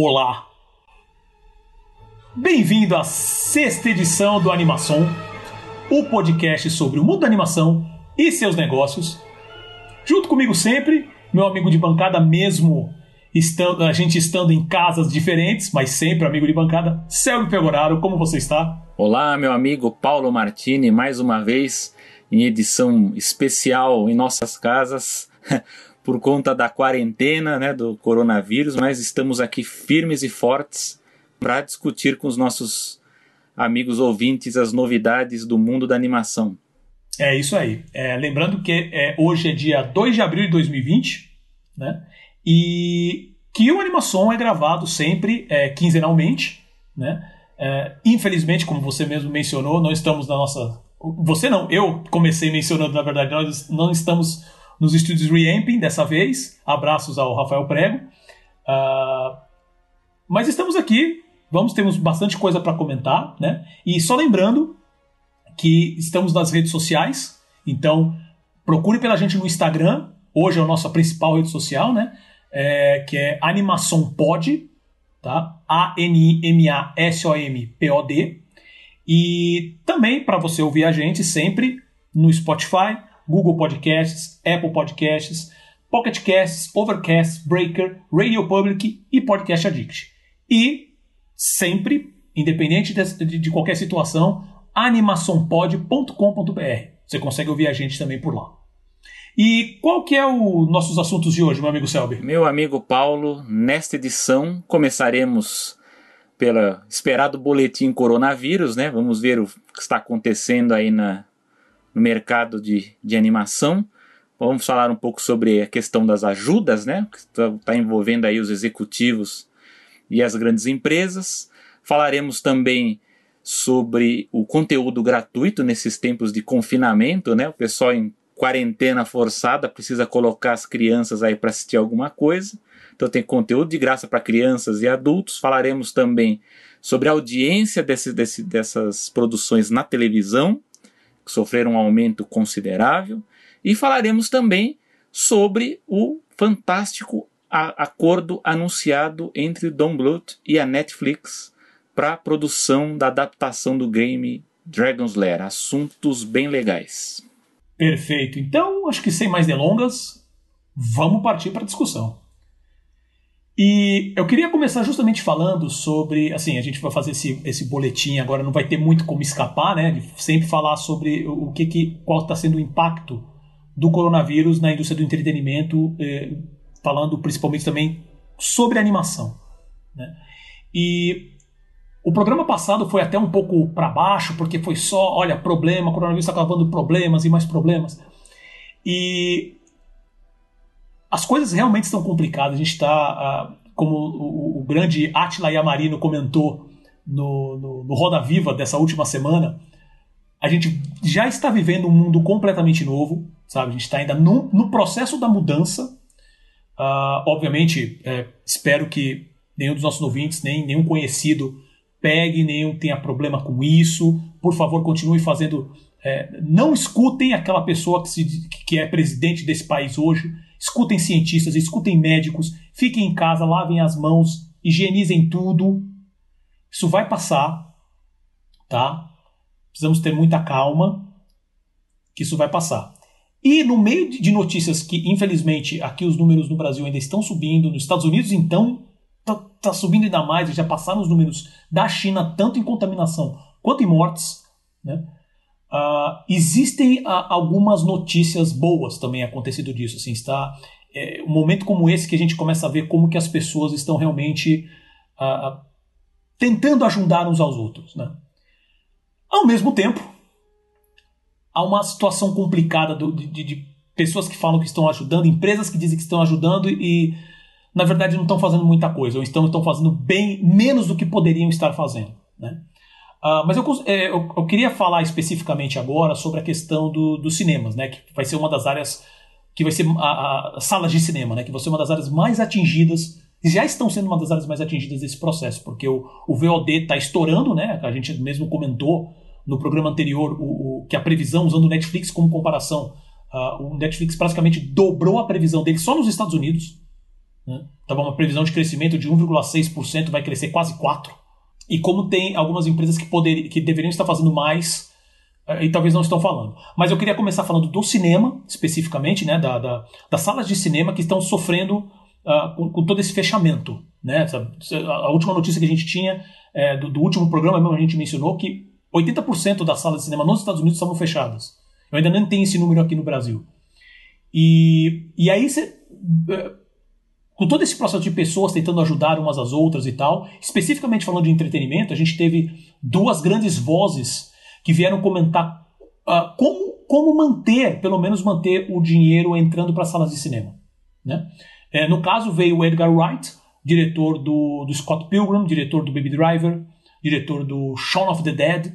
Olá! Bem-vindo à sexta edição do Animação, o podcast sobre o mundo da animação e seus negócios. Junto comigo sempre, meu amigo de bancada mesmo, estando, a gente estando em casas diferentes, mas sempre amigo de bancada, Célio Pegoraro, como você está? Olá, meu amigo Paulo Martini, mais uma vez em edição especial em nossas casas. por conta da quarentena, né, do coronavírus, mas estamos aqui firmes e fortes para discutir com os nossos amigos ouvintes as novidades do mundo da animação. É isso aí. É, lembrando que é, hoje é dia 2 de abril de 2020, né? E que o Animação é gravado sempre é, quinzenalmente, né? É, infelizmente, como você mesmo mencionou, não estamos na nossa. Você não, eu comecei mencionando, na verdade, nós não estamos nos estúdios Reamping dessa vez. Abraços ao Rafael Prego. Uh, mas estamos aqui, vamos temos bastante coisa para comentar, né? E só lembrando que estamos nas redes sociais, então procure pela gente no Instagram. Hoje é a nossa principal rede social, né? É, que é Animação Pod, tá? A-N-I-M-A-S-O-M-P-O-D. E também para você ouvir a gente sempre no Spotify, Google Podcasts, Apple Podcasts, Pocket Casts, Overcast, Breaker, Radio Public e Podcast Addict. E sempre, independente de, de qualquer situação, animaçãopod.com.br. Você consegue ouvir a gente também por lá. E qual que é o nossos assuntos de hoje, meu amigo Selby? Meu amigo Paulo, nesta edição começaremos pelo esperado boletim coronavírus, né? Vamos ver o que está acontecendo aí na, no mercado de, de animação. Vamos falar um pouco sobre a questão das ajudas, né? Que está tá envolvendo aí os executivos e as grandes empresas. Falaremos também sobre o conteúdo gratuito nesses tempos de confinamento, né? O pessoal em quarentena forçada precisa colocar as crianças aí para assistir alguma coisa. Então tem conteúdo de graça para crianças e adultos. Falaremos também sobre a audiência desse, desse, dessas produções na televisão que sofreram um aumento considerável, e falaremos também sobre o fantástico acordo anunciado entre Don Bluth e a Netflix para a produção da adaptação do game Dragon's Lair. Assuntos bem legais. Perfeito. Então, acho que sem mais delongas, vamos partir para a discussão. E eu queria começar justamente falando sobre, assim, a gente vai fazer esse, esse boletim agora, não vai ter muito como escapar, né? De sempre falar sobre o que, que qual está sendo o impacto do coronavírus na indústria do entretenimento, eh, falando principalmente também sobre animação, né? E o programa passado foi até um pouco para baixo, porque foi só, olha, problema, coronavírus está causando problemas e mais problemas. E as coisas realmente estão complicadas. A gente está, como o, o, grande Atila Yamarino comentou no, no, no, Roda Viva dessa última semana, a gente já está vivendo um mundo completamente novo, sabe? A gente está ainda no, no, processo da mudança. Uh, obviamente, é, espero que nenhum dos nossos ouvintes, nem nenhum conhecido pegue, nenhum tenha problema com isso. Por favor, continue fazendo. É, não escutem aquela pessoa que, se, que é presidente desse país hoje escutem cientistas, escutem médicos, fiquem em casa, lavem as mãos, higienizem tudo. Isso vai passar, tá? Precisamos ter muita calma, que isso vai passar. E no meio de notícias que, infelizmente, aqui os números no Brasil ainda estão subindo, nos Estados Unidos, então, tá, tá subindo ainda mais, já passaram os números da China, tanto em contaminação quanto em mortes, né? Uh, existem uh, algumas notícias boas também acontecido disso. Assim, está é, um momento como esse que a gente começa a ver como que as pessoas estão realmente uh, tentando ajudar uns aos outros. Né? Ao mesmo tempo, há uma situação complicada do, de, de, pessoas que falam que estão ajudando, empresas que dizem que estão ajudando e na verdade não estão fazendo muita coisa ou estão, estão fazendo bem menos do que poderiam estar fazendo. Né? Uh, mas eu, é, eu, eu, queria falar especificamente agora sobre a questão do, dos cinemas, né, que vai ser uma das áreas que vai ser a, a, salas de cinema, né, que vai ser uma das áreas mais atingidas, já estão sendo uma das áreas mais atingidas desse processo, porque o, o VOD está estourando, né, a gente mesmo comentou no programa anterior o, o, que a previsão, usando o Netflix como comparação, uh, o Netflix praticamente dobrou a previsão dele só nos Estados Unidos, Né? Estava uma previsão de crescimento de 1,6%, vai crescer quase 4%. E como tem algumas empresas que, poder, que deveriam estar fazendo mais eh, e talvez não estão falando. Mas eu queria começar falando do cinema, especificamente, né, da, da das salas de cinema que estão sofrendo uh, com, com, todo esse fechamento. Né? A última notícia que a gente tinha é, do, do, último programa, mesmo a gente mencionou que 80% das salas de cinema nos Estados Unidos estavam fechadas. Eu ainda não tenho esse número aqui no Brasil. E, e aí você. Com todo esse processo de pessoas tentando ajudar umas às outras e tal, especificamente falando de entretenimento, a gente teve duas grandes vozes que vieram comentar uh, como, como manter, pelo menos manter o dinheiro entrando para salas de cinema. Né? É, no caso, veio o Edgar Wright, diretor do, do Scott Pilgrim, diretor do Baby Driver, diretor do Shaun of the Dead.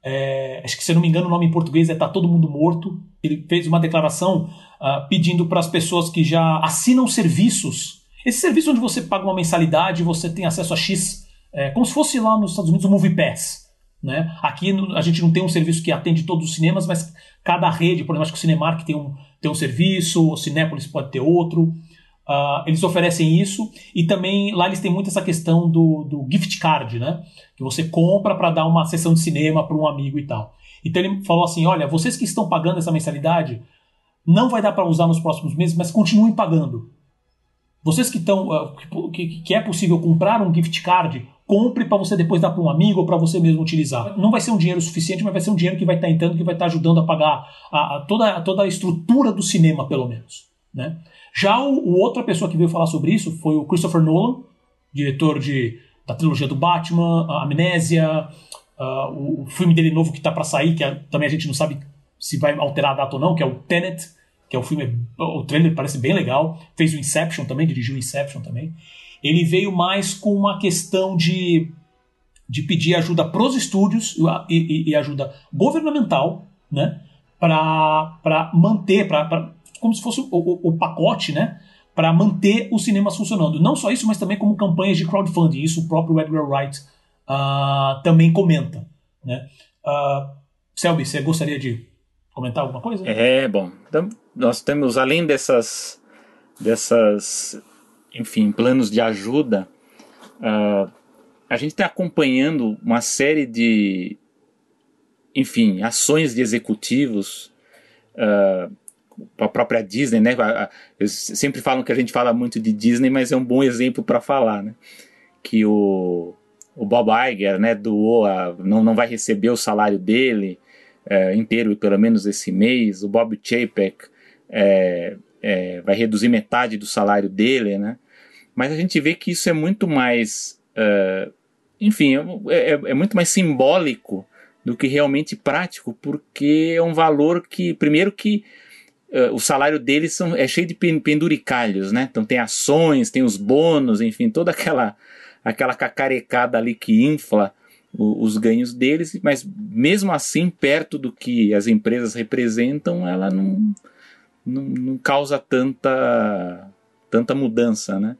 É, acho que, se eu não me engano, o nome em português é Tá Todo Mundo Morto. Ele fez uma declaração uh, pedindo para as pessoas que já assinam serviços. Esse serviço onde você paga uma mensalidade e você tem acesso a X, é, como se fosse lá nos Estados Unidos o Movie Pass. Né? Aqui a gente não tem um serviço que atende todos os cinemas, mas cada rede, por exemplo, acho que o Cinemark tem um, tem um serviço, o Cinépolis pode ter outro. Uh, eles oferecem isso e também lá eles têm muito essa questão do, do gift card, né? Que você compra para dar uma sessão de cinema para um amigo e tal. Então ele falou assim: olha, vocês que estão pagando essa mensalidade, não vai dar para usar nos próximos meses, mas continuem pagando. Vocês que estão, uh, que, que é possível comprar um gift card, compre para você depois dar para um amigo ou para você mesmo utilizar. Não vai ser um dinheiro suficiente, mas vai ser um dinheiro que vai estar tá entrando, que vai estar tá ajudando a pagar a, a, toda, a, toda a estrutura do cinema, pelo menos. Né? Já o, o, outra pessoa que veio falar sobre isso foi o Christopher Nolan, diretor de, da trilogia do Batman, a Amnésia, uh, o, o, filme dele novo que está para sair, que é, também a gente não sabe se vai alterar a data ou não, que é o Tenet, que é o filme, o trailer parece bem legal. Fez o Inception também, dirigiu o Inception também. Ele veio mais com uma questão de, de pedir ajuda para os estúdios e, e, e, ajuda governamental, né, para manter, para como se fosse o, o, o pacote, né, para manter os cinemas funcionando. Não só isso, mas também como campanhas de crowdfunding. Isso o próprio Edgar Wright uh, também comenta, né. Uh, Selby, você gostaria de comentar alguma coisa? É, bom. Então, nós temos, além dessas, dessas enfim, planos de ajuda, uh, a gente está acompanhando uma série de, enfim, ações de executivos, uh, a própria Disney, né? Eles sempre falam que a gente fala muito de Disney, mas é um bom exemplo para falar, né? Que o, o Bob Iger, né, doou a, não, não vai receber o salário dele, é, inteiro, pelo menos esse mês. O Bob Chapek é, é, vai reduzir metade do salário dele, né? Mas a gente vê que isso é muito mais, uh, enfim, é, é, é, muito mais simbólico do que realmente prático, porque é um valor que, primeiro que uh, o salário deles são, é cheio de penduricalhos, né? Então tem ações, tem os bônus, enfim, toda aquela aquela cacarecada ali que infla os ganhos deles, mas mesmo assim, perto do que as empresas representam, ela não, não, não causa tanta, tanta mudança, né?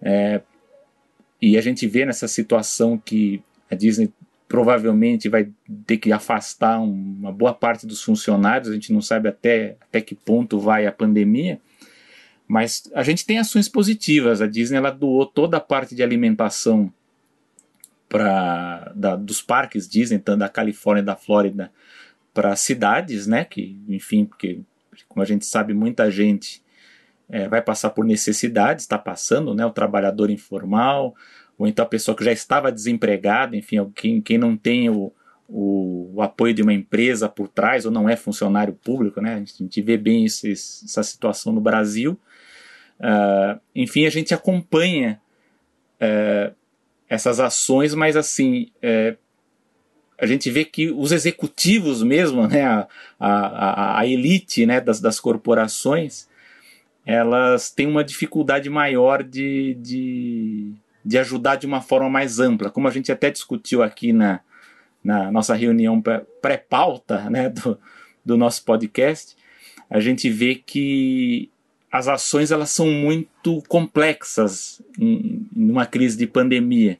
É, e a gente vê nessa situação que a Disney provavelmente vai ter que afastar uma boa parte dos funcionários, a gente não sabe até, até que ponto vai a pandemia, mas a gente tem ações positivas. A Disney ela doou toda a parte de alimentação para dos parques Disney, tanto da Califórnia da Flórida, para cidades, né? Que, enfim, porque como a gente sabe, muita gente é, vai passar por necessidades, está passando, né? O trabalhador informal, ou então a pessoa que já estava desempregada, enfim, quem, quem não tem o, o, o, apoio de uma empresa por trás ou não é funcionário público, né? A gente vê bem isso, essa situação no Brasil. Uh, enfim, a gente acompanha uh, essas ações, mas assim, é, a gente vê que os executivos mesmo, né, a, a, a elite né, das, das corporações, elas têm uma dificuldade maior de, de, de ajudar de uma forma mais ampla. Como a gente até discutiu aqui na, na nossa reunião pré-pauta né, do, do nosso podcast, a gente vê que as ações elas são muito complexas em, uma crise de pandemia.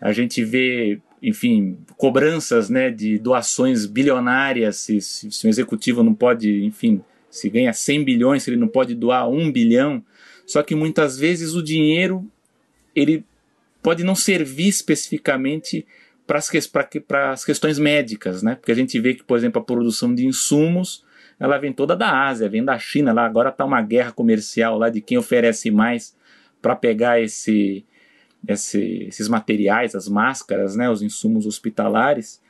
A gente vê, enfim, cobranças né, de doações bilionárias, se, se, se um executivo não pode, enfim, se ganha 100 bilhões, se ele não pode doar 1 bilhão, só que muitas vezes o dinheiro ele pode não servir especificamente para as questões médicas, né? Porque a gente vê que, por exemplo, a produção de insumos ela vem toda da Ásia, vem da China lá. Agora está uma guerra comercial lá de quem oferece mais para pegar esse, esse, esses materiais, as máscaras, né, os insumos hospitalares.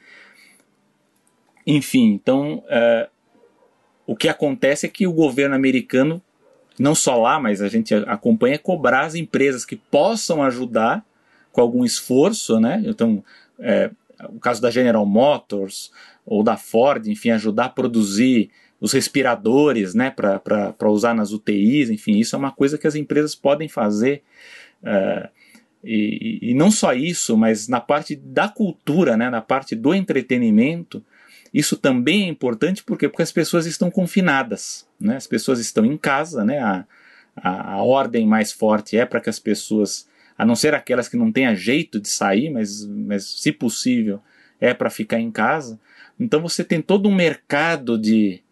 Enfim, então uh, o que acontece é que o governo americano, não só lá, mas a gente acompanha, é cobrar as empresas que possam ajudar com algum esforço, né? Então, é, o caso da General Motors ou da Ford, enfim, ajudar a produzir os respiradores, né, para usar nas UTIs, enfim, isso é uma coisa que as empresas podem fazer. Uh, e, e, não só isso, mas na parte da cultura, né, na parte do entretenimento, isso também é importante porque, porque as pessoas estão confinadas, né, as pessoas estão em casa, né, a, a, a ordem mais forte é para que as pessoas, a não ser aquelas que não tenham jeito de sair, mas, mas se possível, é para ficar em casa. Então você tem todo um mercado de,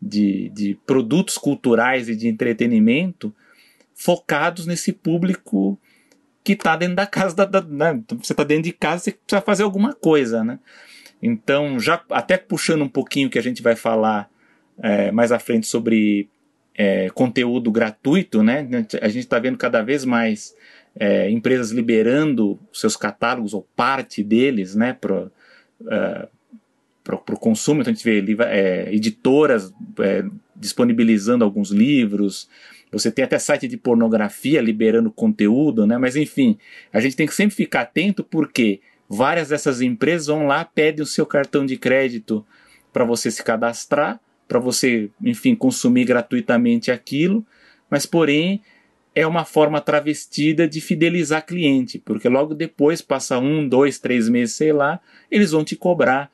de, de produtos culturais e de entretenimento focados nesse público que está dentro da casa da, da né? Então, você está dentro de casa você precisa fazer alguma coisa né? Então já até puxando um pouquinho que a gente vai falar é, mais à frente sobre é, conteúdo gratuito né? A gente está vendo cada vez mais é, empresas liberando seus catálogos ou parte deles né? Para é, para o consumo. Então a gente vê é, editoras é, disponibilizando alguns livros. Você tem até site de pornografia liberando conteúdo, né? Mas enfim, a gente tem que sempre ficar atento porque várias dessas empresas vão lá, pedem o seu cartão de crédito para você se cadastrar, para você, enfim, consumir gratuitamente aquilo, mas porém é uma forma travestida de fidelizar cliente, porque logo depois, passa um, dois, três meses, sei lá, eles vão te cobrar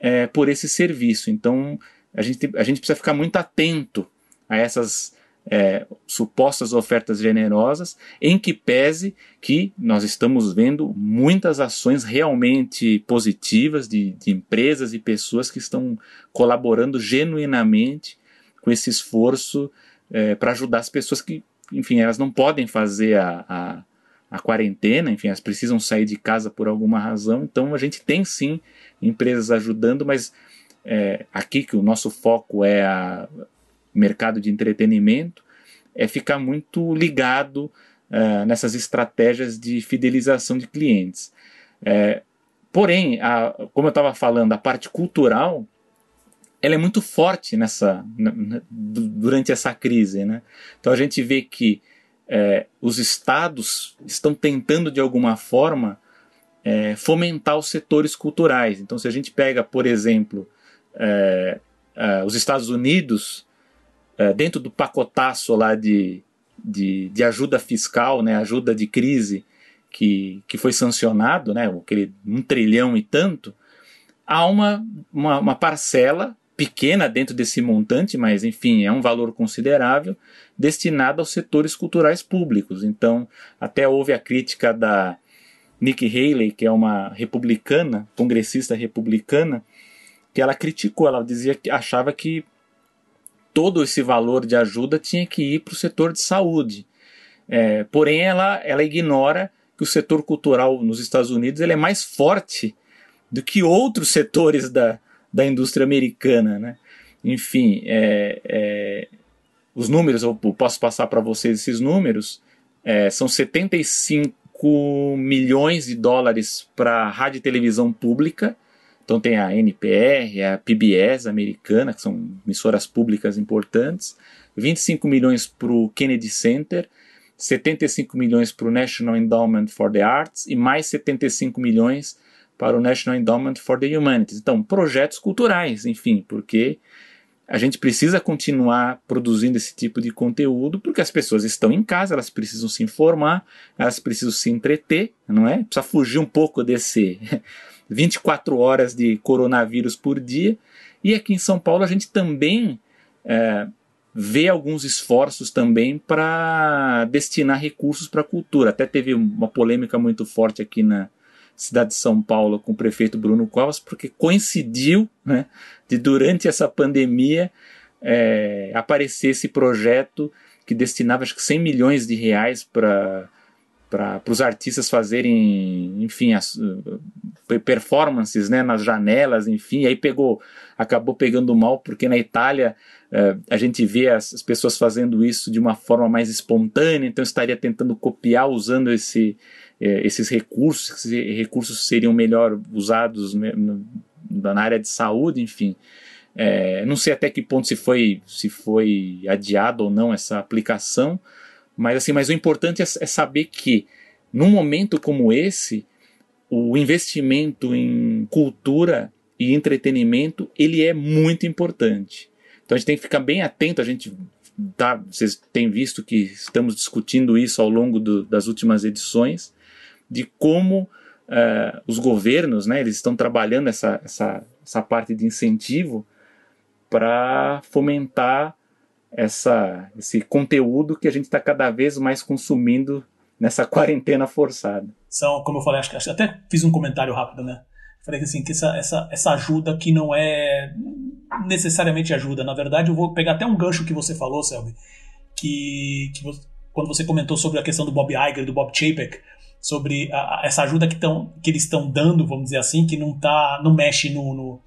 é, por esse serviço. Então a gente, a gente precisa ficar muito atento a essas é, supostas ofertas generosas, em que pese que nós estamos vendo muitas ações realmente positivas de, de empresas e pessoas que estão colaborando genuinamente com esse esforço é, para ajudar as pessoas que, enfim, elas não podem fazer a, a, a quarentena, enfim, elas precisam sair de casa por alguma razão, então a gente tem sim empresas ajudando, mas é, aqui que o nosso foco é o mercado de entretenimento, é ficar muito ligado é, nessas estratégias de fidelização de clientes. É, porém, a, como eu estava falando, a parte cultural ela é muito forte nessa durante essa crise, né? Então a gente vê que é, os estados estão tentando de alguma forma é, fomentar os setores culturais. Então, se a gente pega, por exemplo, é, é, os Estados Unidos, é, dentro do pacotaço lá de, de, de, ajuda fiscal, né, ajuda de crise, que, que foi sancionado, né, aquele um trilhão e tanto, há uma, uma, uma parcela pequena dentro desse montante, mas enfim, é um valor considerável, destinado aos setores culturais públicos. Então, até houve a crítica da, Nikki Haley, que é uma republicana, congressista republicana, que ela criticou, ela dizia que achava que todo esse valor de ajuda tinha que ir para o setor de saúde. É, porém, ela, ela ignora que o setor cultural nos Estados Unidos ele é mais forte do que outros setores da, da indústria americana. Né? Enfim, é, é, os números, eu posso passar para vocês esses números, é, são 75 5 milhões de dólares para rádio e televisão pública. Então tem a NPR, a PBS americana, que são emissoras públicas importantes. 25 milhões para o Kennedy Center, 75 milhões para o National Endowment for the Arts e mais 75 milhões para o National Endowment for the Humanities. Então, projetos culturais, enfim, porque a gente precisa continuar produzindo esse tipo de conteúdo porque as pessoas estão em casa, elas precisam se informar, elas precisam se entreter, não é? Precisa fugir um pouco desse 24 horas de coronavírus por dia. E aqui em São Paulo a gente também é, vê alguns esforços também para destinar recursos para a cultura. Até teve uma polêmica muito forte aqui na, cidade de São Paulo com o prefeito Bruno Covas, porque coincidiu né, de durante essa pandemia é, aparecer esse projeto que destinava acho que 100 milhões de reais para para os artistas fazerem, enfim, as uh, performances, né, nas janelas, enfim, aí pegou, acabou pegando mal porque na Itália uh, a gente vê as, as, pessoas fazendo isso de uma forma mais espontânea, então estaria tentando copiar usando esse, uh, esses recursos, esses recursos seriam melhor usados na área de saúde, enfim. É, não sei até que ponto se foi, se foi adiado ou não essa aplicação, mas assim, mas o importante é, é saber que num momento como esse, o investimento em cultura e entretenimento ele é muito importante. Então a gente tem que ficar bem atento. A gente tá, vocês têm visto que estamos discutindo isso ao longo do, das últimas edições de como uh, os governos, né, eles estão trabalhando essa, essa, essa parte de incentivo para fomentar essa, esse conteúdo que a gente está cada vez mais consumindo nessa quarentena forçada. São, como eu falei, acho que até fiz um comentário rápido, né? Falei assim, que essa, essa, essa ajuda que não é necessariamente ajuda. Na verdade, eu vou pegar até um gancho que você falou, Selby, que, que você, quando você comentou sobre a questão do Bob Iger, do Bob Chapek, sobre a, a, essa ajuda que, tão, que eles estão dando, vamos dizer assim, que não tá, não mexe no, no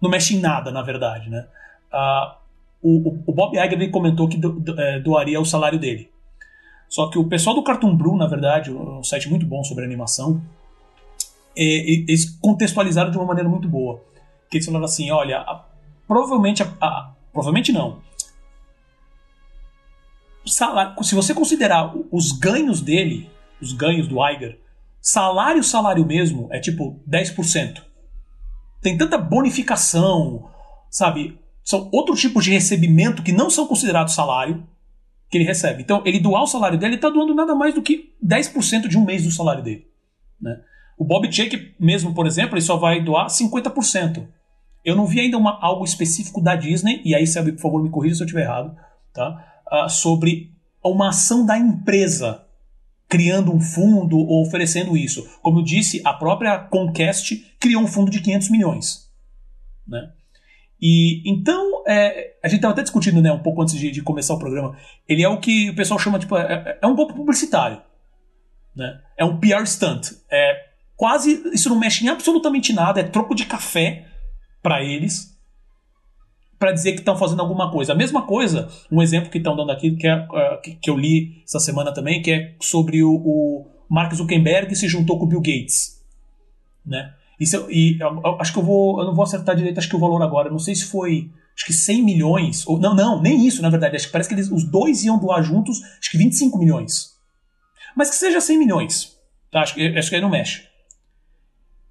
não mexe em nada, na verdade, né? Uh, o, o Bob Iger comentou que do, do, é, doaria o salário dele. Só que o pessoal do Cartoon Brew, na verdade, um site muito bom sobre animação, é, eles contextualizaram de uma maneira muito boa. Que eles falaram assim, olha, a, provavelmente, a, provavelmente não. Salário, se você considerar os ganhos dele, os ganhos do Iger, salário, salário mesmo, é tipo 10%. Tem tanta bonificação, sabe? são outro tipo de recebimento que não são considerados salário que ele recebe. Então, ele doar o salário dele, ele está doando nada mais do que 10% de um mês do salário dele. Né? O Bob Chake, mesmo, por exemplo, ele só vai doar 50%. Eu não vi ainda uma, algo específico da Disney, e aí, Selby, por favor, me corrija se eu estiver errado, tá? Uh, sobre uma ação da empresa criando um fundo ou oferecendo isso. Como eu disse, a própria Comcast criou um fundo de 500 milhões. Né? E então, é, a gente estava até discutindo né, um pouco antes de, de, começar o programa. Ele é o que o pessoal chama, tipo, é, é um pouco publicitário. Né? É um PR stunt. É quase. Isso não mexe em absolutamente nada, é troco de café para eles para dizer que estão fazendo alguma coisa. A mesma coisa, um exemplo que estão dando aqui, que, é, uh, que, eu li essa semana também, que é sobre o, o Mark Zuckerberg se juntou com o Bill Gates. Né? Isso, e eu, eu, acho que eu vou. Eu não vou acertar direito, acho que o valor agora. Não sei se foi. Acho que 100 milhões. Ou, não, não, nem isso, na verdade. Acho que parece que eles, os dois iam doar juntos, acho que 25 milhões. Mas que seja 100 milhões. Tá? Acho, que, acho que aí não mexe.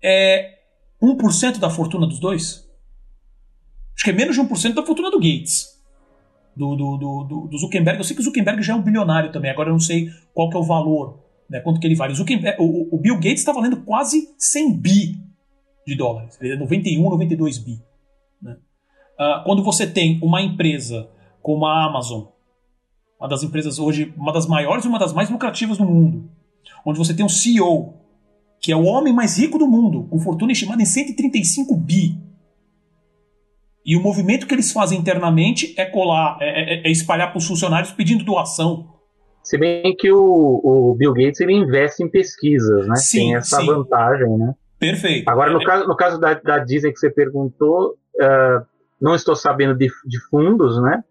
É 1% da fortuna dos dois? Acho que é menos de 1% da fortuna do Gates. Do, do, do, do, Zuckerberg. Eu sei que o Zuckerberg já é um bilionário também. Agora eu não sei qual que é o valor. Né, quanto que ele vale. O, o, o Bill Gates está valendo quase 100 bi de dólares. Ele é 91, 92 bi. Né? Uh, quando você tem uma empresa como a Amazon, uma das empresas hoje, uma das maiores e uma das mais lucrativas do mundo, onde você tem um CEO, que é o homem mais rico do mundo, com fortuna estimada em 135 bi. E o movimento que eles fazem internamente é colar, é, é, é espalhar para os funcionários pedindo doação. Se bem que o, o, Bill Gates ele investe em pesquisas, né? Sim, Tem essa sim. vantagem, né? Perfeito. Agora, no caso, no caso da, da Disney que você perguntou, uh, não estou sabendo de, de, fundos, né?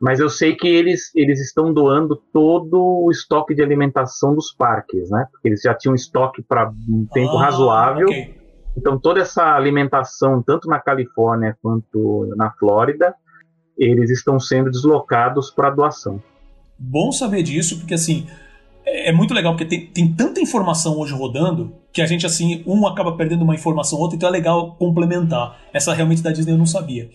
Mas eu sei que eles, eles estão doando todo o estoque de alimentação dos parques, né? Porque eles já tinham estoque para um tempo ah, razoável. Okay. Então, toda essa alimentação, tanto na Califórnia quanto na Flórida, eles estão sendo deslocados para doação. Bom saber disso, porque assim, é, é muito legal porque tem, tem tanta informação hoje rodando que a gente, assim, um acaba perdendo uma informação ou outra, então é legal complementar. Essa realmente da Disney eu não sabia.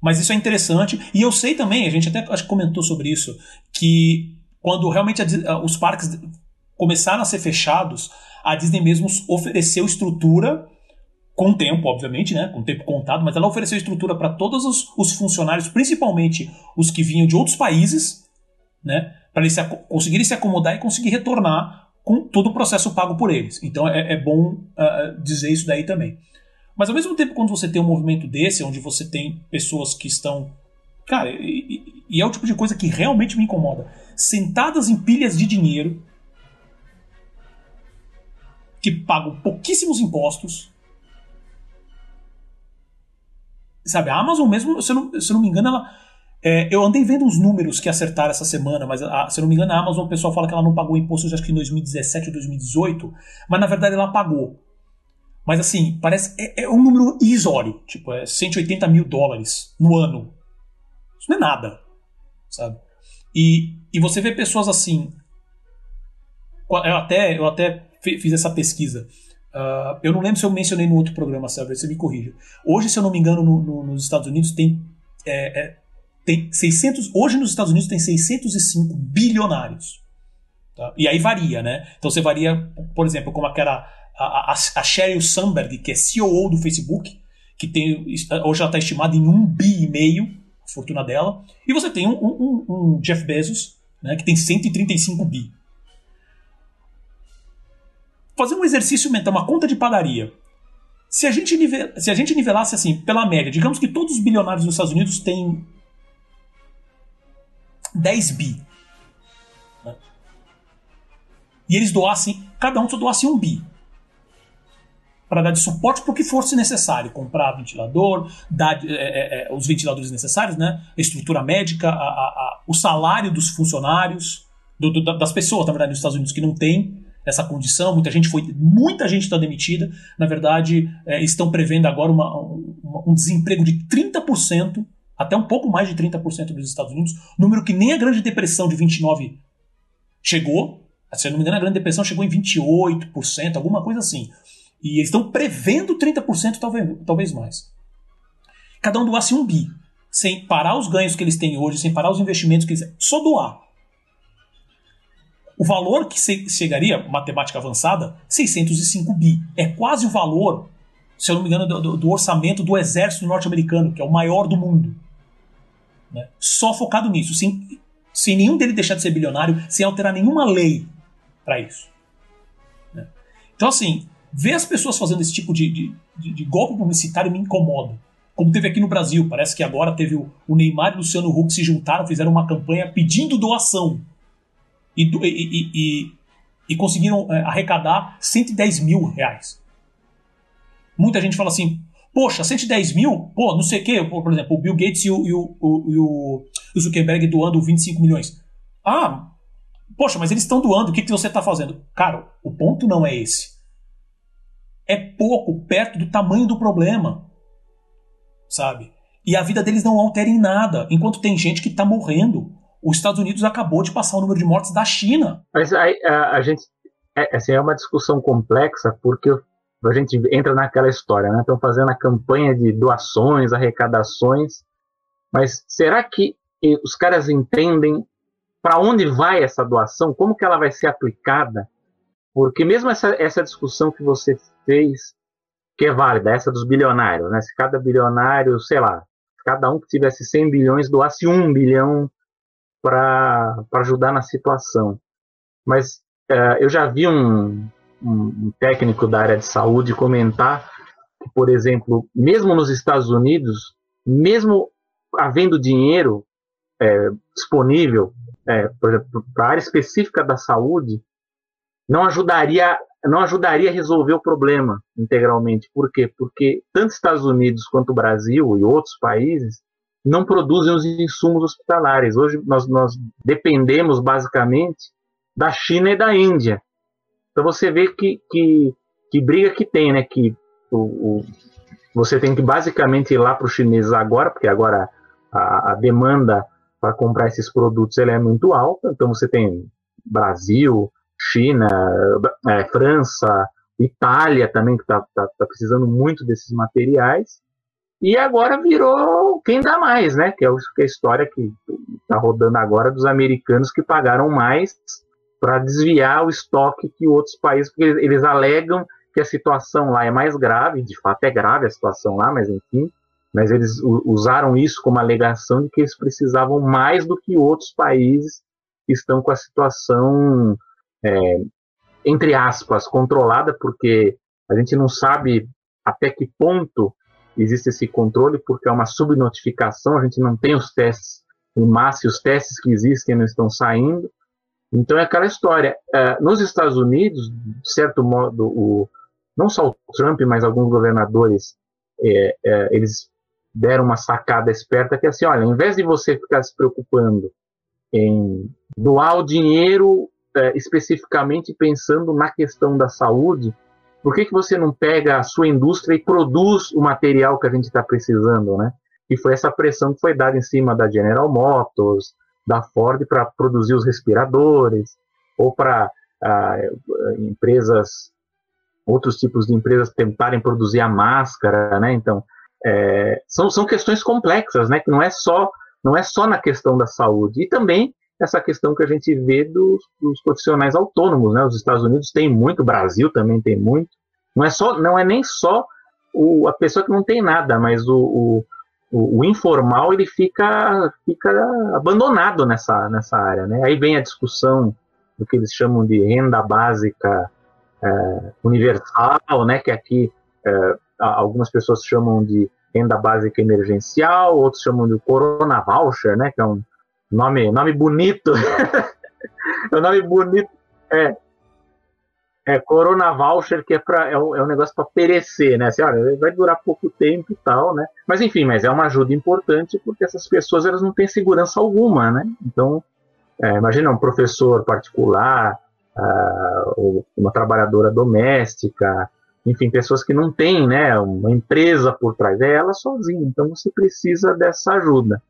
Mas isso é interessante. E eu sei também, a gente até acho que comentou sobre isso, que quando realmente a, os parques começaram a ser fechados, a Disney mesmo ofereceu estrutura com tempo, obviamente, né, com tempo contado, mas ela ofereceu estrutura para todos os, os, funcionários, principalmente os que vinham de outros países, né, para eles se, conseguirem se acomodar e conseguir retornar com todo o processo pago por eles. Então é, é bom uh, dizer isso daí também. Mas ao mesmo tempo, quando você tem um movimento desse, onde você tem pessoas que estão. Cara, e, e é o tipo de coisa que realmente me incomoda. sentadas em pilhas de dinheiro que pagam pouquíssimos impostos. Sabe, a Amazon mesmo, se eu não, se eu não me engano, ela. É, eu andei vendo uns números que acertaram essa semana, mas a, se eu não me engano, a Amazon, o pessoal fala que ela não pagou imposto, acho que em 2017 ou 2018, mas na verdade ela pagou. Mas assim, parece. É, é um número irrisório. Tipo, é 180 mil dólares no ano. Isso não é nada. Sabe? E, e você vê pessoas assim. Eu até, eu até fiz essa pesquisa. Uh, eu não lembro se eu mencionei no outro programa, Sérgio, você me corrija. Hoje, se eu não me engano, no, no, nos Estados Unidos tem, é, é, tem 600. Hoje nos Estados Unidos tem 605 bilionários. Tá? E aí varia, né? Então você varia, por exemplo, como aquela a, a, a Sheryl Sandberg, que é CEO do Facebook, que tem hoje ela está estimada em um bi e meio a fortuna dela. E você tem um, um, um Jeff Bezos, né, que tem 135 bi fazer um exercício mental, uma conta de padaria. Se a, gente nivel, se a gente nivelasse assim, pela média, digamos que todos os bilionários dos Estados Unidos têm 10 bi. Né? E eles doassem, cada um só doasse um bi. Para dar de suporte para o que fosse necessário. Comprar ventilador, dar é, é, é, os ventiladores necessários, né? a estrutura médica, a, a, a, o salário dos funcionários, do, do, das pessoas, na verdade, nos Estados Unidos que não tem essa condição, muita gente foi, muita gente está demitida. Na verdade, é, estão prevendo agora uma, uma, um desemprego de 30%, até um pouco mais de 30% dos Estados Unidos, número que nem a Grande Depressão de 29 chegou. Se eu não me engano, a Grande Depressão chegou em 28%, alguma coisa assim. E eles estão prevendo 30%, talvez, talvez mais. Cada um doasse um bi, sem parar os ganhos que eles têm hoje, sem parar os investimentos que eles. Só doar. O valor que chegaria, matemática avançada, 605 bi. É quase o valor, se eu não me engano, do, do orçamento do exército norte-americano, que é o maior do mundo. Né? Só focado nisso, sem, sem nenhum dele deixar de ser bilionário, sem alterar nenhuma lei para isso. Né? Então, assim, ver as pessoas fazendo esse tipo de, de, de, de, golpe publicitário me incomoda. Como teve aqui no Brasil, parece que agora teve o, o Neymar e o Luciano Huck se juntaram, fizeram uma campanha pedindo doação e, e, e, e conseguiram é, arrecadar 110 mil reais. Muita gente fala assim, poxa, 110 mil? Pô, não sei o quê. Por exemplo, o Bill Gates e o, e o, o, o Zuckerberg doando 25 milhões. Ah, poxa, mas eles estão doando, o que, que você está fazendo? Cara, o ponto não é esse. É pouco perto do tamanho do problema. Sabe? E a vida deles não altera em nada, enquanto tem gente que está morrendo os Estados Unidos acabou de passar o número de mortes da China. Mas a, a, a gente. É, assim, é uma discussão complexa, porque a gente entra naquela história, né? Estão fazendo a campanha de doações, arrecadações, mas será que os caras entendem para onde vai essa doação? Como que ela vai ser aplicada? Porque mesmo essa, essa discussão que você fez, que é válida, essa dos bilionários, né? Se cada bilionário, sei lá, cada um que tivesse 100 bilhões doasse um bilhão para ajudar na situação. Mas é, eu já vi um, um, técnico da área de saúde comentar que, por exemplo, mesmo nos Estados Unidos, mesmo havendo dinheiro é, disponível, é, para a área específica da saúde, não ajudaria não ajudaria a resolver o problema integralmente. Por quê? Porque tanto Estados Unidos quanto o Brasil e outros países não produzem os insumos hospitalares. Hoje nós, nós dependemos basicamente da China e da Índia. Então você vê que, que, que briga que tem, né? Que o, o você tem que basicamente ir lá para os chineses agora, porque agora a, a demanda para comprar esses produtos é muito alta. Então você tem Brasil, China, é, França, Itália também, que está tá, tá precisando muito desses materiais. E agora virou quem dá mais, né? Que é a história que está rodando agora dos americanos que pagaram mais para desviar o estoque que outros países, porque eles, eles alegam que a situação lá é mais grave, de fato é grave a situação lá, mas enfim, mas eles usaram isso como alegação de que eles precisavam mais do que outros países que estão com a situação, é, entre aspas, controlada, porque a gente não sabe até que ponto existe esse controle porque é uma subnotificação, a gente não tem os testes em massa e os testes que existem não estão saindo. Então é aquela história. Uh, nos Estados Unidos, de certo modo, o, não só o Trump, mas alguns governadores, é, é, eles deram uma sacada esperta que é assim, olha, ao invés de você ficar se preocupando em doar o dinheiro é, especificamente pensando na questão da saúde, por que, que você não pega a sua indústria e produz o material que a gente está precisando, né? E foi essa pressão que foi dada em cima da General Motors, da Ford para produzir os respiradores, ou para ah, empresas, outros tipos de empresas tentarem produzir a máscara, né? Então, é, são, são questões complexas, né? Que não é só não é só na questão da saúde e também essa questão que a gente vê dos, dos profissionais autônomos, né? Os Estados Unidos têm muito, o Brasil também tem muito. Não é só, não é nem só o, a pessoa que não tem nada, mas o, o, o, o, informal ele fica, fica abandonado nessa, nessa área, né? Aí vem a discussão do que eles chamam de renda básica é, universal, né? Que aqui é, algumas pessoas chamam de renda básica emergencial, outros chamam de Corona Voucher, né? Que é um nome, nome bonito. é um nome bonito. É, é Corona Voucher, que é, pra, é, um, é um negócio para perecer, né? Assim, olha, vai durar pouco tempo e tal, né? Mas enfim, mas é uma ajuda importante porque essas pessoas elas não têm segurança alguma, né? Então, é, imagina um professor particular, uh, uma trabalhadora doméstica, enfim, pessoas que não têm né, uma empresa por trás, é ela sozinha, então você precisa dessa ajuda.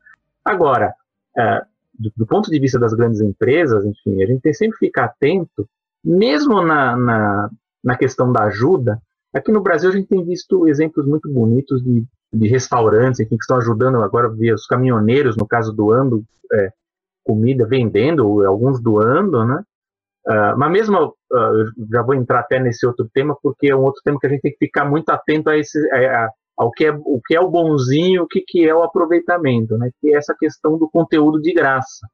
Agora, é, do, do, ponto de vista das grandes empresas, enfim, a gente tem sempre que ficar atento, mesmo na, na, na questão da ajuda, aqui no Brasil a gente tem visto exemplos muito bonitos de, de restaurantes, enfim, que estão ajudando agora ver os caminhoneiros, no caso, doando é, comida, vendendo, alguns doando, né? Uh, mas mesmo, uh, já vou entrar até nesse outro tema, porque é um outro tema que a gente tem que ficar muito atento a esse, a, a, ao que é o que é o bonzinho, o que, que é o aproveitamento, né? Que é essa questão do conteúdo de graça,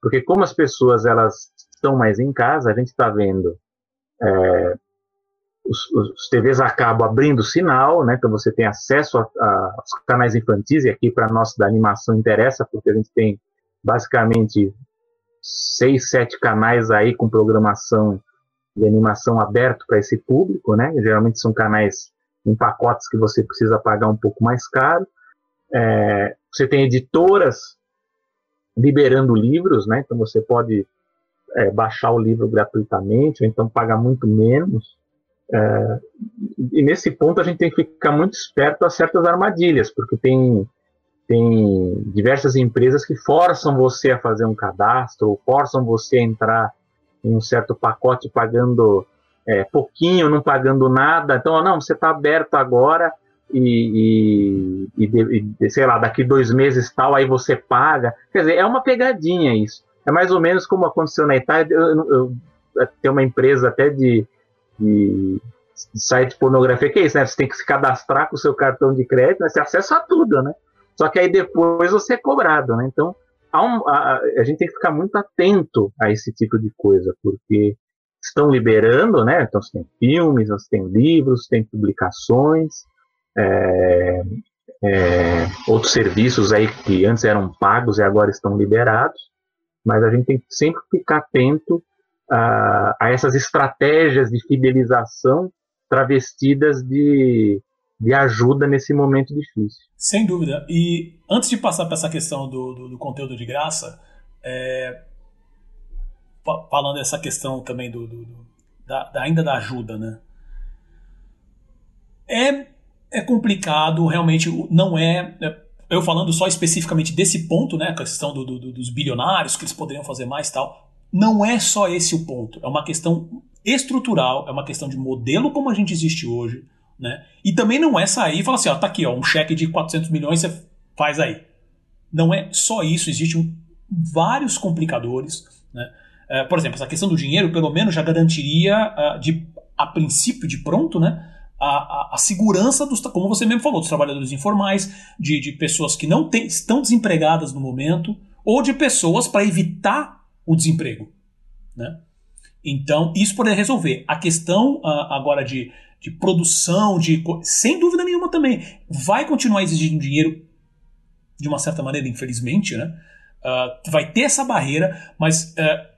porque como as pessoas elas estão mais em casa, a gente está vendo é, os, os, TVs acabam abrindo sinal, né? Então você tem acesso aos canais infantis e aqui para nós da animação interessa porque a gente tem basicamente seis, sete canais aí com programação de animação aberto para esse público, né? Geralmente são canais em pacotes que você precisa pagar um pouco mais caro. É, você tem editoras liberando livros, né? Então você pode é, baixar o livro gratuitamente, ou então pagar muito menos. É, e nesse ponto a gente tem que ficar muito esperto a certas armadilhas, porque tem tem diversas empresas que forçam você a fazer um cadastro, ou forçam você a entrar em um certo pacote pagando é, pouquinho, não pagando nada. Então, não, você está aberto agora e, e, e, sei lá, daqui dois meses tal, aí você paga. Quer dizer, é uma pegadinha isso. É mais ou menos como aconteceu na Itália. Eu, eu, eu tem uma empresa até de, de, de site de pornografia que é isso, né? Você tem que se cadastrar com o seu cartão de crédito, né? você acessa tudo, né? Só que aí depois você é cobrado, né? Então, um, a, a, gente tem que ficar muito atento a esse tipo de coisa, porque estão liberando, né? Então, você tem filmes, você tem livros, tem publicações, é, é, outros serviços aí que antes eram pagos e agora estão liberados, mas a gente tem que sempre ficar atento a, a essas estratégias de fidelização travestidas de de ajuda nesse momento difícil. Sem dúvida. E antes de passar para essa questão do, do, do, conteúdo de graça, é, falando dessa questão também do, do da, da, ainda da ajuda, né? É, é complicado, realmente não é, é eu falando só especificamente desse ponto, né, a questão do, do, dos bilionários, que eles poderiam fazer mais tal, não é só esse o ponto. É uma questão estrutural, é uma questão de modelo como a gente existe hoje, né? E também não é sair e falar assim, ó, tá aqui, ó, um cheque de 400 milhões, você faz aí. Não é só isso, existem vários complicadores. Né? É, por exemplo, essa questão do dinheiro, pelo menos, já garantiria, uh, de, a princípio, de pronto, né? A, a, a, segurança dos, como você mesmo falou, dos trabalhadores informais, de, de pessoas que não tem, estão desempregadas no momento, ou de pessoas para evitar o desemprego. Né? Então, isso poderia resolver. A questão uh, agora de de produção, de sem dúvida nenhuma também vai continuar exigindo dinheiro de uma certa maneira, infelizmente, né? Uh, vai ter essa barreira, mas uh,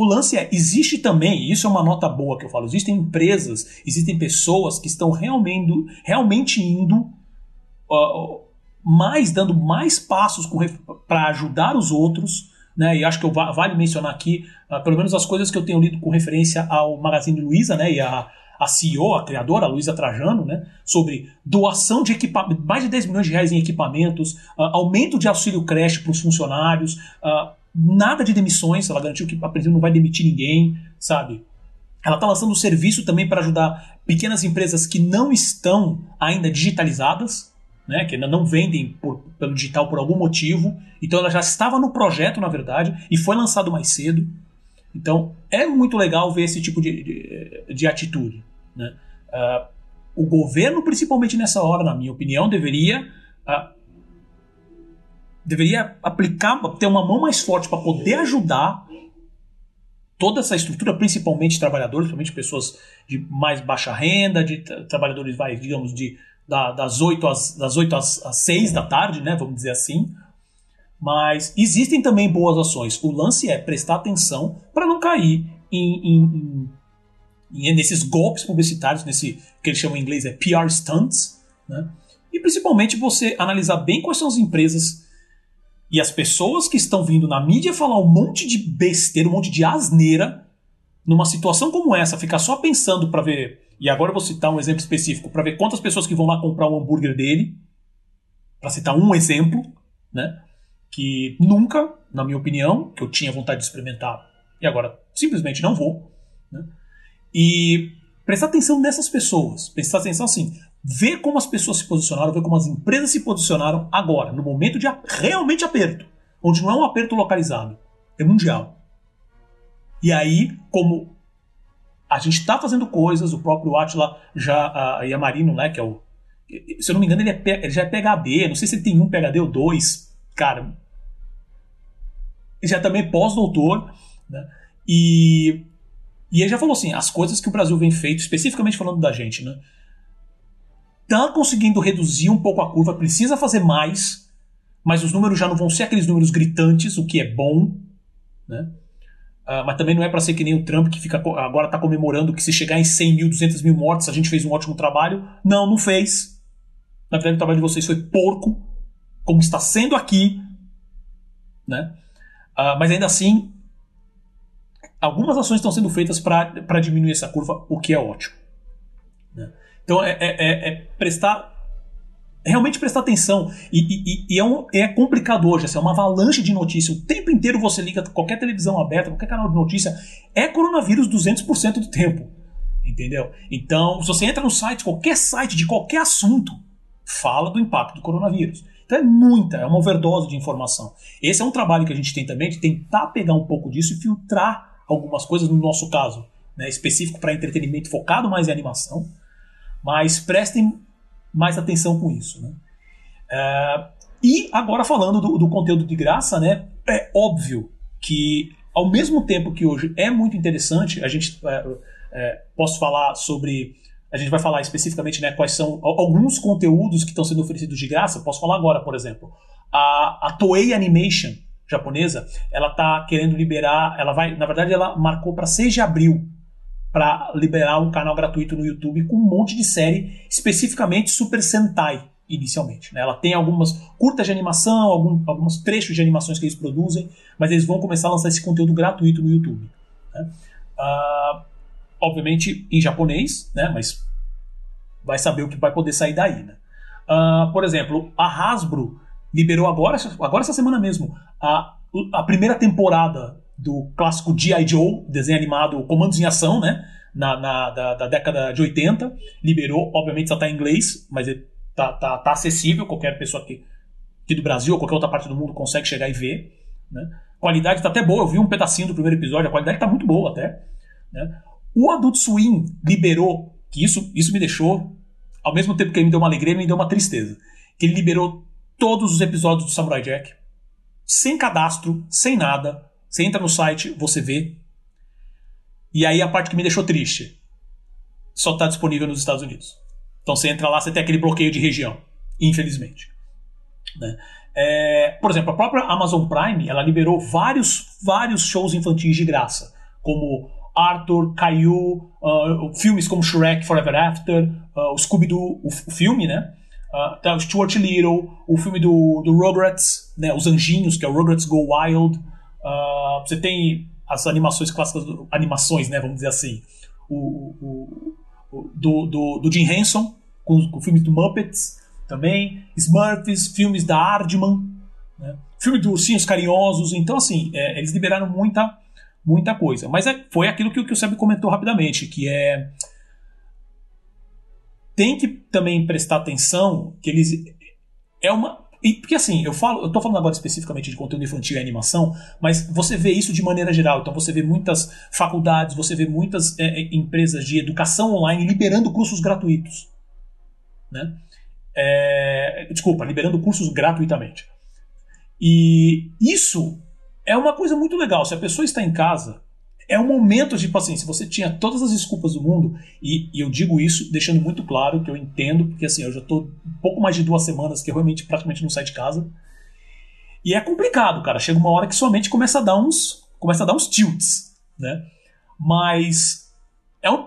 o lance é, existe também, e isso é uma nota boa que eu falo, existem empresas, existem pessoas que estão realmente, realmente indo uh, mais, dando mais passos para ajudar os outros, né? E acho que eu, vale mencionar aqui, uh, pelo menos as coisas que eu tenho lido com referência ao Magazine Luiza, né? E a, a CEO, a criadora, a Luísa Trajano, né, sobre doação de equipamentos, mais de 10 milhões de reais em equipamentos, uh, aumento de auxílio creche para os funcionários, uh, nada de demissões, ela garantiu que a princípio não vai demitir ninguém, sabe? Ela está lançando um serviço também para ajudar pequenas empresas que não estão ainda digitalizadas, né, que ainda não vendem por, pelo digital por algum motivo. Então ela já estava no projeto, na verdade, e foi lançado mais cedo. Então é muito legal ver esse tipo de, de, de atitude. Né? Uh, o governo, principalmente nessa hora, na minha opinião, deveria uh, deveria aplicar, ter uma mão mais forte para poder ajudar toda essa estrutura, principalmente trabalhadores, principalmente pessoas de mais baixa renda, de trabalhadores, vai, digamos, de, da, das 8 às, das 8 às, às 6 da tarde, né, vamos dizer assim. Mas existem também boas ações. O lance é prestar atenção para não cair em, em, em, nesses golpes publicitários, nesse que eles chamam em inglês é PR stunts, né? E principalmente você analisar bem quais são as empresas e as pessoas que estão vindo na mídia falar um monte de besteira, um monte de asneira, numa situação como essa, ficar só pensando para ver. E agora eu vou citar um exemplo específico, para ver quantas pessoas que vão lá comprar o um hambúrguer dele, para citar um exemplo, né? Que nunca, na minha opinião, que eu tinha vontade de experimentar e agora simplesmente não vou, né? E prestar atenção nessas pessoas, prestar atenção assim, ver como as pessoas se posicionaram, ver como as empresas se posicionaram agora, no momento de realmente aperto, onde não é um aperto localizado, é mundial. E aí, como a gente está fazendo coisas, o próprio Atila já, a Yamarino, né, que é o. Se eu não me engano, ele, é, ele já é PHD, não sei se ele tem um PHD ou dois, cara. Ele já é também pós-doutor, né? E, e ele já falou assim: as coisas que o Brasil vem feito, especificamente falando da gente, né? Está conseguindo reduzir um pouco a curva, precisa fazer mais, mas os números já não vão ser aqueles números gritantes, o que é bom, né? Uh, mas também não é para ser que nem o Trump que fica agora está comemorando que se chegar em 100 mil, 200 mil mortes a gente fez um ótimo trabalho. Não, não fez. Na verdade, o trabalho de vocês foi porco, como está sendo aqui, né? Uh, mas ainda assim, algumas ações estão sendo feitas para diminuir essa curva, o que é ótimo. Então é, é, é, é prestar. Realmente prestar atenção. E, e, e é, um, é, complicado hoje, assim, é uma avalanche de notícias. O tempo inteiro você liga qualquer televisão aberta, qualquer canal de notícia, é coronavírus 200% do tempo. Entendeu? Então, se você entra no site, qualquer site de qualquer assunto, fala do impacto do coronavírus. Então é muita, é uma overdose de informação. Esse é um trabalho que a gente tem também de tentar pegar um pouco disso e filtrar algumas coisas, no nosso caso, né, específico para entretenimento focado mais em animação, mas prestem mais atenção com isso. Né? É, e agora falando do, do, conteúdo de graça, né, é óbvio que ao mesmo tempo que hoje é muito interessante, a gente é, é, posso falar sobre, a gente vai falar especificamente né, quais são alguns conteúdos que estão sendo oferecidos de graça. Posso falar agora, por exemplo, a, a Toei Animation japonesa, ela está querendo liberar, ela vai, na verdade, ela marcou para 6 de abril para liberar um canal gratuito no YouTube com um monte de série, especificamente Super Sentai, inicialmente. Né? Ela tem algumas curtas de animação, algum, alguns trechos de animações que eles produzem, mas eles vão começar a lançar esse conteúdo gratuito no YouTube. Né? Uh, obviamente em japonês, né? mas vai saber o que vai poder sair daí. Né? Uh, por exemplo, a Hasbro liberou agora, agora essa semana mesmo, a, a primeira temporada do clássico G.I. Joe, desenho animado Comandos em Ação, né? Na, na da, da, década de 80. Liberou, obviamente só está em inglês, mas está tá, tá acessível, qualquer pessoa aqui, aqui do Brasil ou qualquer outra parte do mundo consegue chegar e ver. Né? Qualidade está até boa, eu vi um pedacinho do primeiro episódio, a qualidade está muito boa até. Né? O Adult Swim liberou, que isso, isso me deixou, ao mesmo tempo que ele me deu uma alegria, ele me deu uma tristeza. Que ele liberou todos os episódios do Samurai Jack, sem cadastro, sem nada, você entra no site, você vê. E aí a parte que me deixou triste. Só está disponível nos Estados Unidos. Então você entra lá, você tem aquele bloqueio de região. Infelizmente. Né? É, por exemplo, a própria Amazon Prime, ela liberou vários, vários shows infantis de graça, como Arthur, Caillou, uh, filmes como Shrek Forever After, uh, o Scooby-Doo, o, o, filme, né? Uh, o Stuart Little, o filme do, do Rugrats, né? Os Anjinhos, que é o Rugrats Go Wild. Uh, você tem as animações clássicas, animações, né? Vamos dizer assim. O, o, o do, do, do, Jim Henson, com, com filmes do Muppets também. Smurfs, filmes da Aardman, né? filme dos Ursinhos Carinhosos. Então, assim, é, eles liberaram muita muita coisa. Mas é, foi aquilo que, que o Seb comentou rapidamente, que é tem que também prestar atenção que eles é uma e, porque assim, eu falo, eu tô falando agora especificamente de conteúdo infantil e animação, mas você vê isso de maneira geral. Então você vê muitas faculdades, você vê muitas é, é empresas de educação online liberando cursos gratuitos. Né? É, desculpa, liberando cursos gratuitamente. E isso é uma coisa muito legal. Se a pessoa está em casa, é um momento de, se você tinha todas as desculpas do mundo, e, e, eu digo isso deixando muito claro que eu entendo, porque assim, eu já estou um pouco mais de duas semanas que eu realmente praticamente não saio de casa. E é complicado, cara. Chega uma hora que sua mente começa a dar uns. começa a dar uns tilts, né? Mas. É um.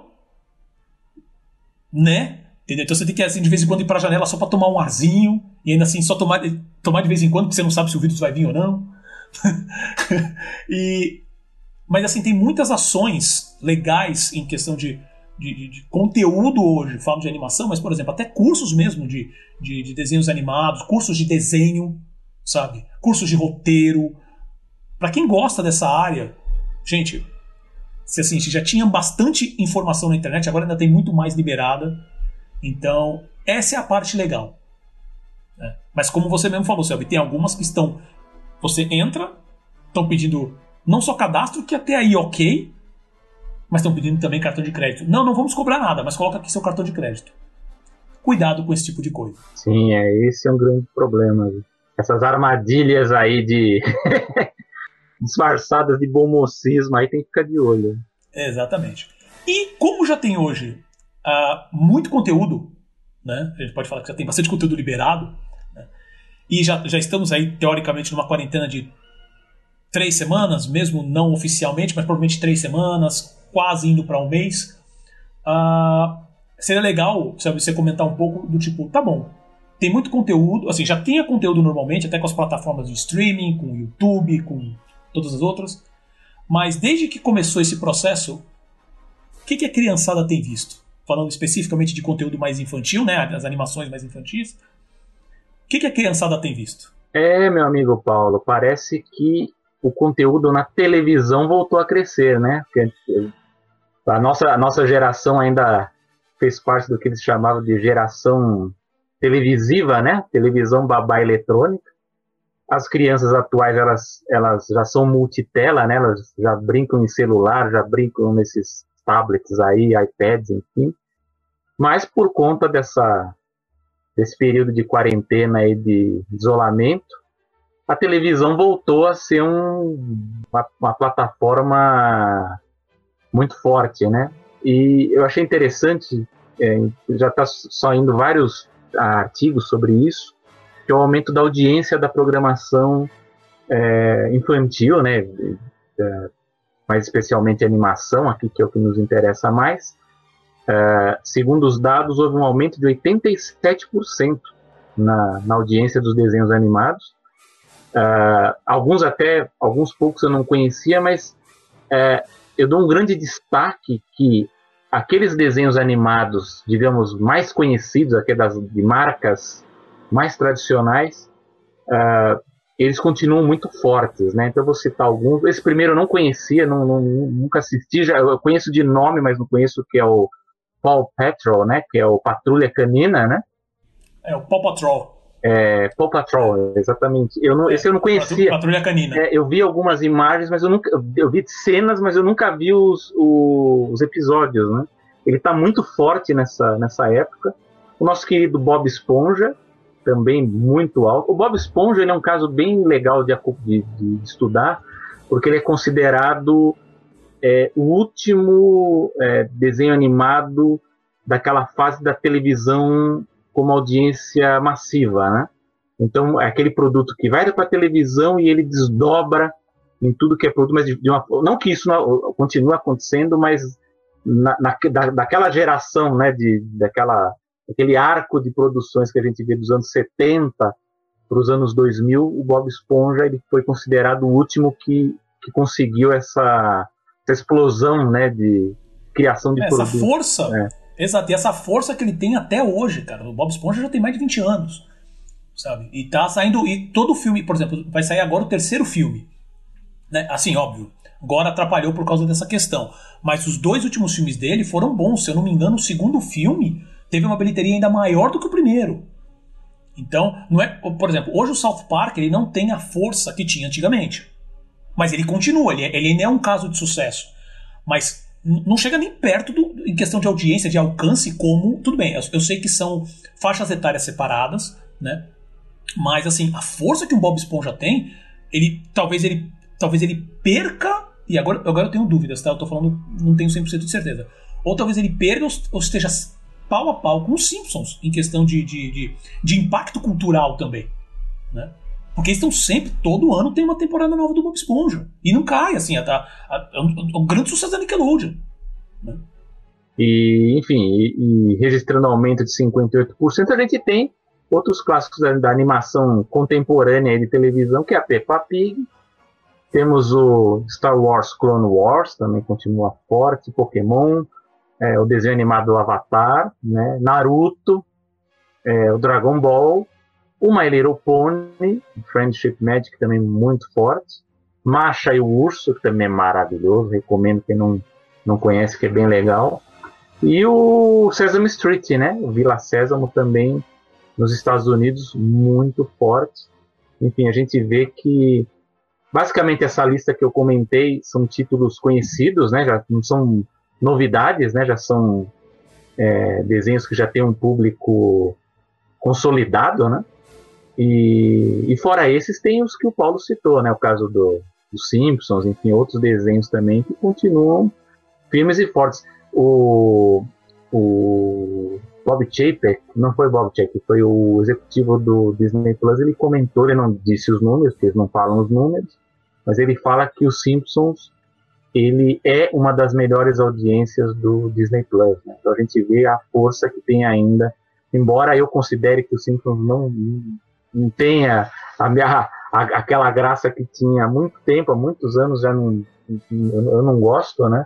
Né? Entendeu? Então você tem que, assim, de vez em quando ir pra janela só pra tomar um arzinho, e ainda assim só tomar, tomar de vez em quando, porque você não sabe se o vírus vai vir ou não. e, mas assim, tem muitas ações legais em questão de, de, de, de, conteúdo hoje. Falo de animação, mas, por exemplo, até cursos mesmo de, de, de desenhos animados, cursos de desenho, sabe? Cursos de roteiro. Para quem gosta dessa área, gente, se assim, já tinha bastante informação na internet, agora ainda tem muito mais liberada. Então, essa é a parte legal. Né? Mas como você mesmo falou, Selby, tem algumas que estão você entra, estão pedindo não só cadastro, que até aí ok, mas estão pedindo também cartão de crédito. Não, não vamos cobrar nada, mas coloca aqui seu cartão de crédito. Cuidado com esse tipo de coisa. Sim, é esse é um grande problema. Essas armadilhas aí de disfarçadas de bom mocismo, aí tem que ficar de olho. Exatamente. E como já tem hoje uh, muito conteúdo, né? A gente pode falar que já tem bastante conteúdo liberado. E já, já estamos aí, teoricamente, numa quarentena de três semanas, mesmo não oficialmente, mas provavelmente três semanas, quase indo para um mês. Uh, seria legal sabe, você comentar um pouco do tipo, tá bom, tem muito conteúdo, assim, já tinha conteúdo normalmente, até com as plataformas de streaming, com o YouTube, com todas as outras, mas desde que começou esse processo, o que, que a criançada tem visto? Falando especificamente de conteúdo mais infantil, né, as animações mais infantis, o que, que a criançada tem visto? É, meu amigo Paulo, parece que o conteúdo na televisão voltou a crescer, né? a nossa, a nossa geração ainda fez parte do que eles chamavam de geração televisiva, né? Televisão babá eletrônica. As crianças atuais, elas, elas já são multitela, né? Elas já brincam em celular, já brincam nesses tablets aí, iPads, enfim. Mas por conta dessa desse período de quarentena e de isolamento, a televisão voltou a ser um, uma, uma, plataforma muito forte, né? E eu achei interessante, é, já está saindo vários artigos sobre isso, que é o aumento da audiência da programação é, infantil, né? É, mais especialmente animação, aqui que é o que nos interessa mais, é, segundo os dados, houve um aumento de 87% na, na audiência dos desenhos animados. É, alguns até, alguns poucos eu não conhecia, mas é, eu dou um grande destaque que aqueles desenhos animados, digamos, mais conhecidos, aquelas de marcas mais tradicionais, uh, eles continuam muito fortes, né? Então eu vou citar alguns. Esse primeiro eu não conhecia, não, não, nunca assisti, já eu conheço de nome, mas não conheço que é o Paw Patrol, né? Que é o Patrulha Canina, né? É o Paw Patrol. É, Paw Patrol, exatamente. Eu não, esse eu não conhecia. Patrulha Canina. É, eu vi algumas imagens, mas eu nunca. Eu vi cenas, mas eu nunca vi os, os, episódios, né? Ele está muito forte nessa, nessa época. O nosso querido Bob Esponja, também muito alto. O Bob Esponja é um caso bem legal de, de, de estudar, porque ele é considerado é, o último é, desenho animado daquela fase da televisão como audiência massiva, né? Então, é aquele produto que vai para a televisão e ele desdobra em tudo que é produto, mas de, uma, não que isso não, continue acontecendo, mas na, na, da, daquela geração, né, de, daquela, aquele arco de produções que a gente vê dos anos 70 para os anos 2000, o Bob Esponja ele foi considerado o último que, que conseguiu essa, essa explosão né, de criação de é, produtos. Essa força, é. Exato, e essa força que ele tem até hoje, cara. O Bob Esponja já tem mais de 20 anos, sabe? E tá saindo, e todo filme, por exemplo, vai sair agora o terceiro filme. Né? Assim, óbvio, agora atrapalhou por causa dessa questão. Mas os dois últimos filmes dele foram bons. Se eu não me engano, o segundo filme teve uma bilheteria ainda maior do que o primeiro. Então, não é, por exemplo, hoje o South Park ele não tem a força que tinha antigamente. Mas ele continua, ele, é, ele ainda é um caso de sucesso. Mas não chega nem perto do, em questão de audiência, de alcance, como. Tudo bem, eu, eu sei que são faixas etárias separadas, né? Mas assim, a força que um Bob Esponja tem, ele talvez ele talvez ele perca, e agora, agora eu tenho dúvidas, tá? Eu tô falando, não tenho 100% de certeza. Ou talvez ele perca ou esteja pau a pau com os Simpsons em questão de, de, de, de impacto cultural também, né? Porque eles estão sempre, todo ano tem uma temporada nova do Bob Esponja. E não cai, assim, é, tá, é um, é um grande sucesso da Nickelodeon. Né? E, enfim, e, e, registrando aumento de 58%, a gente tem outros clássicos da, da animação contemporânea de televisão, que é a Peppa Pig, temos o Star Wars Clone Wars, também continua forte, Pokémon, é, o desenho animado do Avatar, né, Naruto, é, o Dragon Ball, o My Little Pony, Friendship Magic também muito forte, Masha e o Urso, que também é maravilhoso, recomendo quem não, não conhece, que é bem legal, e o Sesame Street, né, o Vila Sésamo também nos Estados Unidos, muito forte. Enfim, a gente vê que Basicamente, essa lista que eu comentei são títulos conhecidos, né? Já não são novidades, né? Já são é, desenhos que já têm um público consolidado, né? E, e, fora esses, tem os que o Paulo citou, né? O caso do, dos Simpsons, enfim, outros desenhos também que continuam firmes e fortes. O, o Bob Chapek, não foi Bob Chapek, foi o executivo do Disney Plus, ele comentou, ele não disse os números, porque eles não falam os números, mas ele fala que os Simpsons ele é uma das melhores audiências do Disney Plus. Né? Então a gente vê a força que tem ainda, embora eu considere que os Simpsons não, não tenha a minha, a, aquela graça que tinha há muito tempo, há muitos anos já não, eu não gosto, né?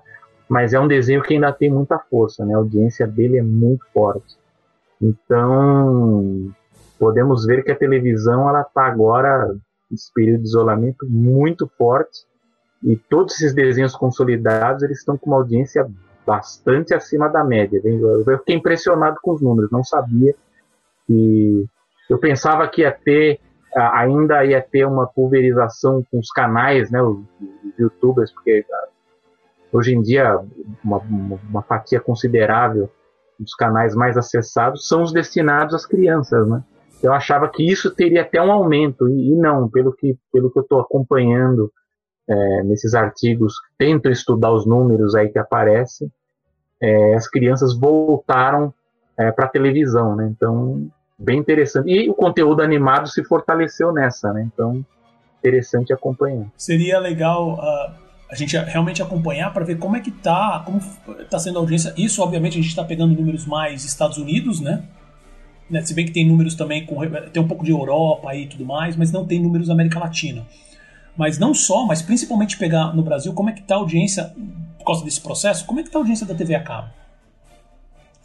Mas é um desenho que ainda tem muita força, né? A audiência dele é muito forte. Então podemos ver que a televisão ela está agora esse período de isolamento muito forte e todos esses desenhos consolidados eles estão com uma audiência bastante acima da média. Eu fiquei impressionado com os números, não sabia que eu pensava que ia ter ainda ia ter uma pulverização com os canais, né, os, os YouTubers, porque hoje em dia uma, uma fatia considerável dos canais mais acessados são os destinados às crianças, né? eu achava que isso teria até um aumento, e, e não, pelo que, pelo que eu estou acompanhando é, nesses artigos, tento estudar os números aí que aparecem, é, as crianças voltaram é, para a televisão, né? Então, bem interessante. E o conteúdo animado se fortaleceu nessa, né? Então, interessante acompanhar. Seria legal uh, a gente realmente acompanhar para ver como é que tá, como está sendo a audiência. Isso, obviamente, a gente está pegando números mais Estados Unidos, né? Né? Se bem que tem números também, com, tem um pouco de Europa e tudo mais, mas não tem números da América Latina. Mas não só, mas principalmente pegar no Brasil como é que está a audiência, por causa desse processo, como é que está a audiência da TV a cabo.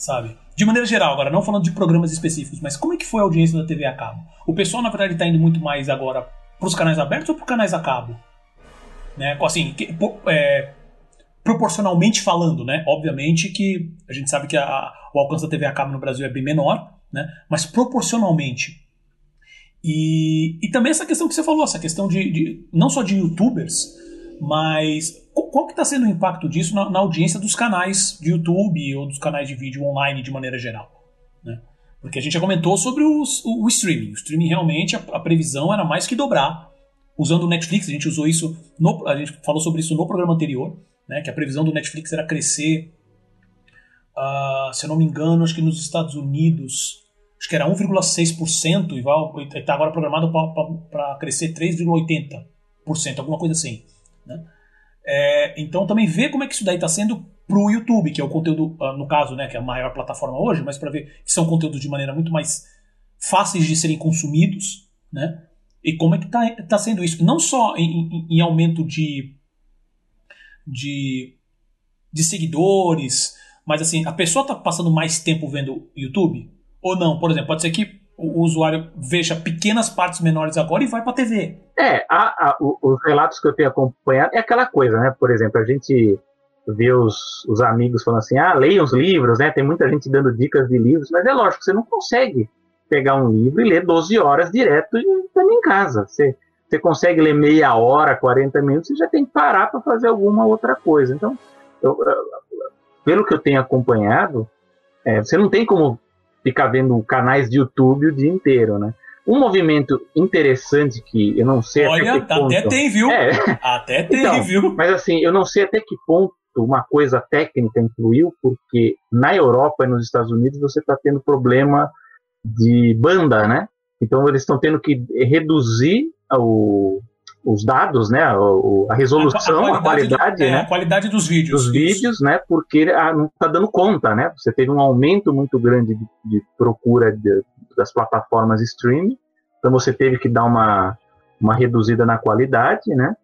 Sabe? De maneira geral, agora, não falando de programas específicos, mas como é que foi a audiência da TV a cabo? O pessoal, na verdade, está indo muito mais agora para os canais abertos ou para canais a cabo? Né? Assim, que, é, proporcionalmente falando, né? Obviamente que a gente sabe que a, o alcance da TV a cabo no Brasil é bem menor, né? mas proporcionalmente. E, e também essa questão que você falou, essa questão de, de não só de youtubers, mas qual que está sendo o impacto disso na, na, audiência dos canais de YouTube ou dos canais de vídeo online de maneira geral? Né? Porque a gente já comentou sobre os, o, o, streaming. O streaming realmente, a, a, previsão era mais que dobrar. Usando o Netflix, a gente usou isso, no, a gente falou sobre isso no programa anterior, né, que a previsão do Netflix era crescer, uh, se eu não me engano, acho que nos Estados Unidos acho que era 1,6% e está agora programado para crescer 3,80%, alguma coisa assim. Né? É, então também ver como é que isso daí está sendo para o YouTube, que é o conteúdo, ah, no caso, né, que é a maior plataforma hoje, mas para ver que são conteúdos de maneira muito mais fáceis de serem consumidos, né? E como é que está tá sendo isso? Não só em, em, em aumento de, de, de seguidores, mas assim, a pessoa está passando mais tempo vendo YouTube? Ou não? Por exemplo, pode ser que o usuário veja pequenas partes menores agora e vai para a TV. É, a, a, os relatos que eu tenho acompanhado é aquela coisa, né? Por exemplo, a gente vê os, os amigos falando assim, ah, leia os livros, né? Tem muita gente dando dicas de livros, mas é lógico, você não consegue pegar um livro e ler 12 horas direto também em casa. Você, você consegue ler meia hora, 40 minutos, você já tem que parar para fazer alguma outra coisa. Então, eu, pelo que eu tenho acompanhado, é, você não tem como ficar vendo canais de YouTube o dia inteiro, né? Um movimento interessante que eu não sei Olha, até que ponto... até tem, viu? É. Até tem, então, viu? Mas assim, eu não sei até que ponto uma coisa técnica influiu, porque na Europa e nos Estados Unidos você está tendo problema de banda, né? Então eles estão tendo que reduzir o, os dados, né, a, a resolução, a, a qualidade, a qualidade, do, é, né, a qualidade dos vídeos, dos vídeos, né, porque ah, não está dando conta, né? Você teve um aumento muito grande de, de procura de, das plataformas streaming, então você teve que dar uma uma reduzida na qualidade, né?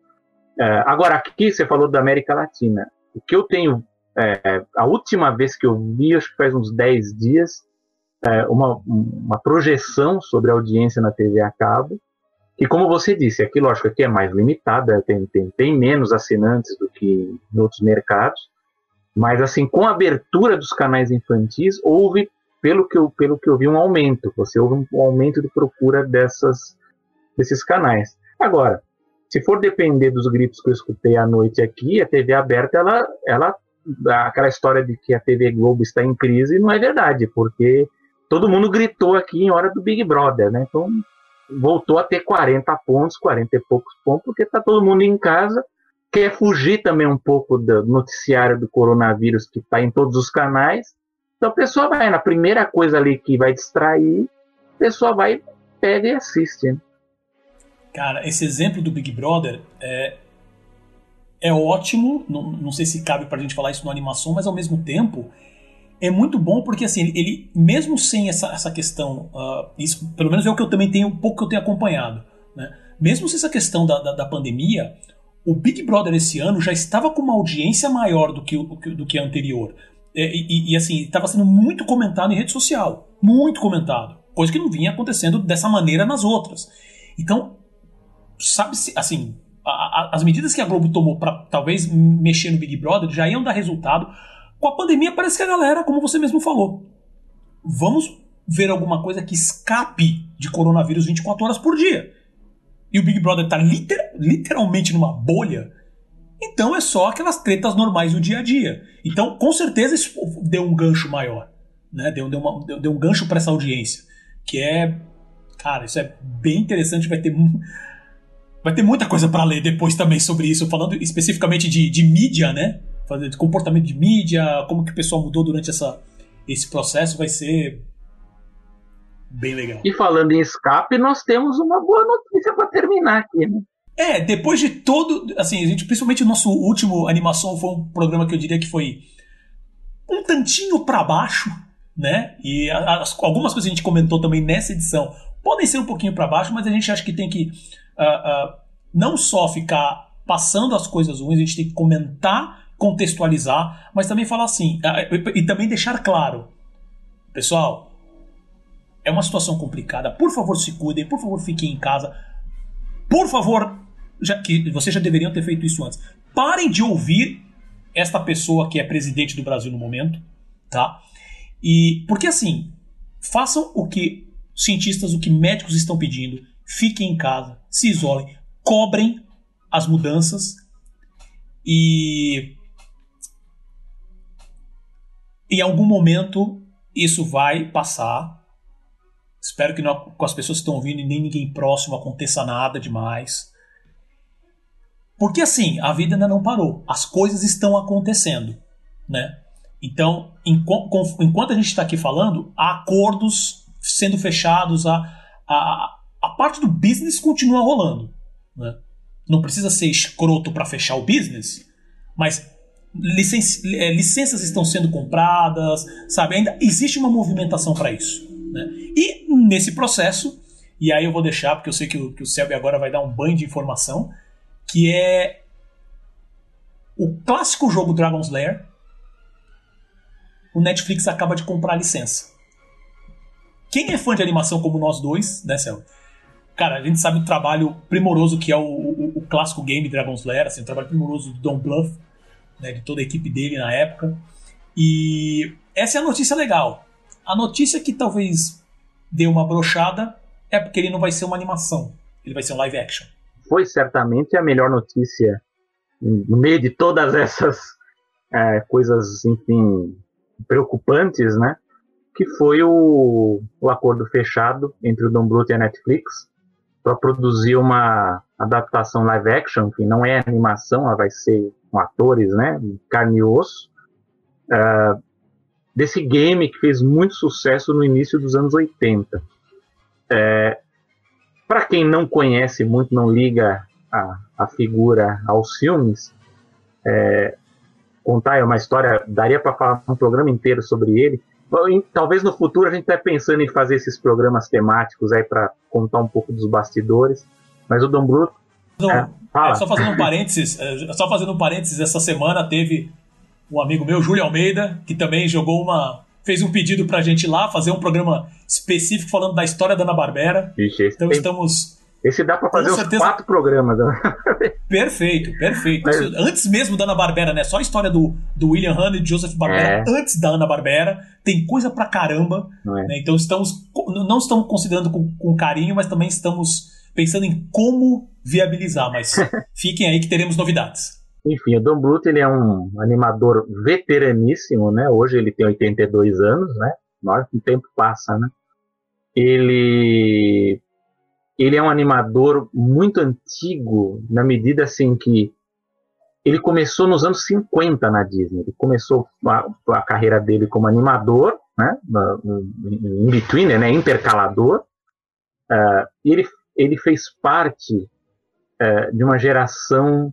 É, agora aqui você falou da América Latina, o que eu tenho é, a última vez que eu vi, acho que faz uns 10 dias, é, uma, uma projeção sobre a audiência na TV a cabo e como você disse, aqui, lógico, aqui é mais limitada, tem, tem, tem menos assinantes do que em outros mercados, mas assim, com a abertura dos canais infantis, houve, pelo que eu, pelo que eu vi, um aumento. Você houve um aumento de procura dessas, desses canais. Agora, se for depender dos gritos que eu escutei à noite aqui, a TV aberta, ela, ela aquela história de que a TV Globo está em crise não é verdade, porque todo mundo gritou aqui em hora do Big Brother, né? Então, voltou a ter 40 pontos, 40 e poucos pontos, porque está todo mundo em casa, quer fugir também um pouco do noticiário do coronavírus que está em todos os canais. Então a pessoa vai na primeira coisa ali que vai distrair, a pessoa vai, pega e assiste. Né? Cara, esse exemplo do Big Brother é, é ótimo. Não, não sei se cabe para a gente falar isso na animação, mas ao mesmo tempo é muito bom porque assim ele mesmo sem essa, essa questão uh, isso pelo menos é o que eu também tenho um pouco que eu tenho acompanhado né? Mesmo sem essa questão da, da, da, pandemia o Big Brother esse ano já estava com uma audiência maior do que do que a anterior. É, e, e, e assim estava sendo muito comentado em rede social muito comentado coisa que não vinha acontecendo dessa maneira nas outras. Então sabe se assim a, a, as medidas que a Globo tomou para talvez mexer no Big Brother já iam dar resultado com a pandemia, parece que a galera, como você mesmo falou, vamos ver alguma coisa que escape de coronavírus 24 horas por dia. E o Big Brother está liter literalmente numa bolha. Então é só aquelas tretas normais do dia a dia. Então, com certeza, isso deu um gancho maior. Né? Deu, deu, uma, deu, deu um gancho para essa audiência. Que é. Cara, isso é bem interessante. Vai ter, vai ter muita coisa para ler depois também sobre isso. Falando especificamente de, de mídia, né? Fazer de comportamento de mídia, como que o pessoal mudou durante essa, esse processo, vai ser bem legal. E falando em escape, nós temos uma boa notícia para terminar aqui, né? É, depois de todo, assim, a gente, principalmente o nosso último animação foi um programa que eu diria que foi um tantinho para baixo, né? E as, algumas coisas que a gente comentou também nessa edição podem ser um pouquinho para baixo, mas a gente acha que tem que uh, uh, não só ficar passando as coisas ruins, a gente tem que comentar contextualizar, mas também falar assim, e também deixar claro, pessoal, é uma situação complicada, por favor se cuidem, por favor fiquem em casa, por favor, já que vocês já deveriam ter feito isso antes, parem de ouvir esta pessoa que é presidente do Brasil no momento, tá? E porque assim, façam o que cientistas, o que médicos estão pedindo, fiquem em casa, se isolem, cobrem as mudanças e em algum momento isso vai passar. Espero que não, com as pessoas que estão ouvindo e nem ninguém próximo aconteça nada demais. Porque assim, a vida ainda não parou. As coisas estão acontecendo, né? Então, enquanto a gente está aqui falando, há acordos sendo fechados, a, a, a parte do business continua rolando. Né? Não precisa ser escroto para fechar o business, mas licen é, licenças estão sendo compradas, sabe? Ainda existe uma movimentação para isso. Né? E nesse processo, e aí eu vou deixar, porque eu sei que o, que o Selby agora vai dar um banho de informação, que é o clássico jogo Dragon's Lair. O Netflix acaba de comprar a licença. Quem é fã de animação como nós dois, né, Selby? Cara, a gente sabe o trabalho primoroso que é o, o, o clássico game Dragon's Lair, assim, o trabalho primoroso do Don Bluth, né, de toda a equipe dele na época. E essa é a notícia legal. A notícia que talvez deu uma brochada é porque ele não vai ser uma animação, ele vai ser um live action. Foi certamente a melhor notícia no meio de todas essas é, coisas, enfim, preocupantes, né? Que foi o, o acordo fechado entre o Don Bluth e a Netflix para produzir uma adaptação live action, que não é animação, ela vai ser com atores, né? Carne e osso. Uh, desse game que fez muito sucesso no início dos anos 80. É, Para quem não conhece muito, não liga a, a figura aos filmes, é, contar é uma história, daria para falar um programa inteiro sobre ele. Talvez no futuro a gente esteja pensando em fazer esses programas temáticos aí para contar um pouco dos bastidores. Mas o Dom Bruto. Não, é, é, só fazendo um parênteses, é, só fazendo um parênteses, essa semana teve um amigo meu, Júlio Almeida, que também jogou uma. fez um pedido pra gente ir lá fazer um programa específico falando da história da Ana Barbera. Ixi, então tem... estamos esse dá para fazer uns quatro programas. Né? Perfeito, perfeito. Mas... Antes mesmo da Ana Barbera, né? Só a história do, do William Hanna e Joseph Barbera é. antes da Ana Barbera. Tem coisa pra caramba. É. Né? Então estamos não estamos considerando com, com, carinho, mas também estamos pensando em como viabilizar. Mas fiquem aí que teremos novidades. Enfim, o Don Bluth ele é um animador veteraníssimo, né? Hoje ele tem 82 anos, né? O tempo passa, né? Ele ele é um animador muito antigo, na medida assim que ele começou nos anos 50 na Disney. Ele começou a, a carreira dele como animador, né, em between, né, intercalador. Uh, e ele, ele fez parte uh, de uma geração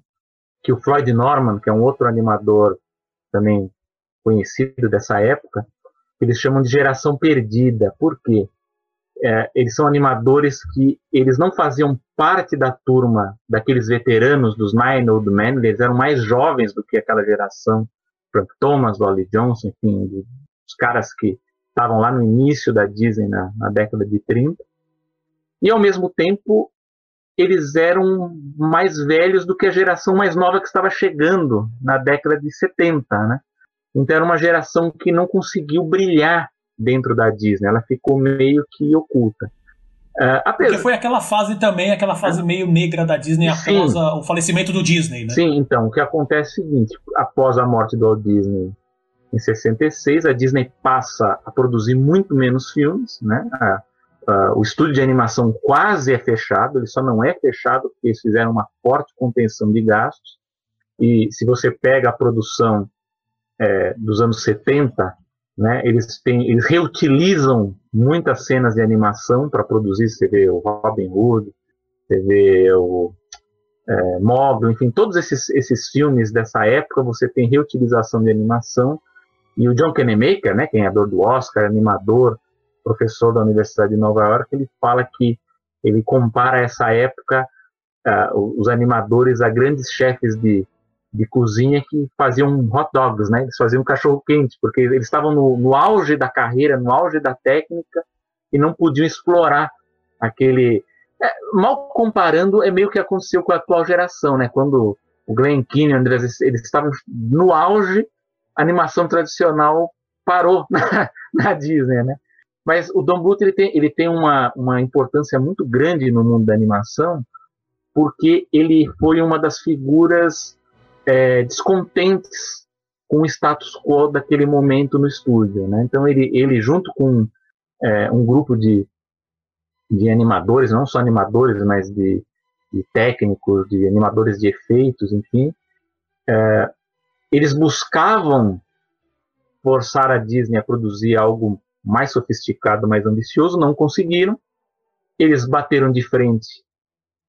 que o Floyd Norman, que é um outro animador também conhecido dessa época, eles chamam de geração perdida. Por quê? é, eles são animadores que eles não faziam parte da turma daqueles veteranos dos Nine Old Men, eles eram mais jovens do que aquela geração, Frank Thomas, Wally Johnson, enfim, os caras que estavam lá no início da Disney na, na década de 30. E ao mesmo tempo, eles eram mais velhos do que a geração mais nova que estava chegando na década de 70, né? Então era uma geração que não conseguiu brilhar dentro da Disney. Ela ficou meio que oculta. Uh, apesar... Porque foi aquela fase também, aquela fase meio negra da Disney Sim. após a, o falecimento do Disney, né? Sim, então, o que acontece é o seguinte, após a morte do Walt Disney em 66, a Disney passa a produzir muito menos filmes, né? O estúdio de animação quase é fechado, ele só não é fechado porque eles fizeram uma forte contenção de gastos, e se você pega a produção é, dos anos 70, né? Eles, têm, eles reutilizam muitas cenas de animação para produzir. Você vê o Robin Hood, você vê o é, Móvel, enfim, todos esses, esses filmes dessa época você tem reutilização de animação. E o John Kennemaker, né, quem é do Oscar, animador, professor da Universidade de Nova York, ele fala que ele compara essa época, uh, os animadores a grandes chefes de, de cozinha que faziam hot dogs, né? Eles faziam cachorro quente, porque eles estavam no, no auge da carreira, no auge da técnica e não podiam explorar aquele. É, mal comparando, é meio que aconteceu com a atual geração, né? Quando o Glenn Keane, André, eles estavam no auge, a animação tradicional parou na, na Disney, né? Mas o Don Bluth ele tem, ele tem uma, uma importância muito grande no mundo da animação, porque ele foi uma das figuras é, descontentes com o status quo daquele momento no estúdio. Né? Então ele, ele junto com é, um grupo de, de animadores, não só animadores, mas de, de técnicos, de animadores de efeitos, enfim, é, eles buscavam forçar a Disney a produzir algo mais sofisticado, mais ambicioso, não conseguiram. Eles bateram de frente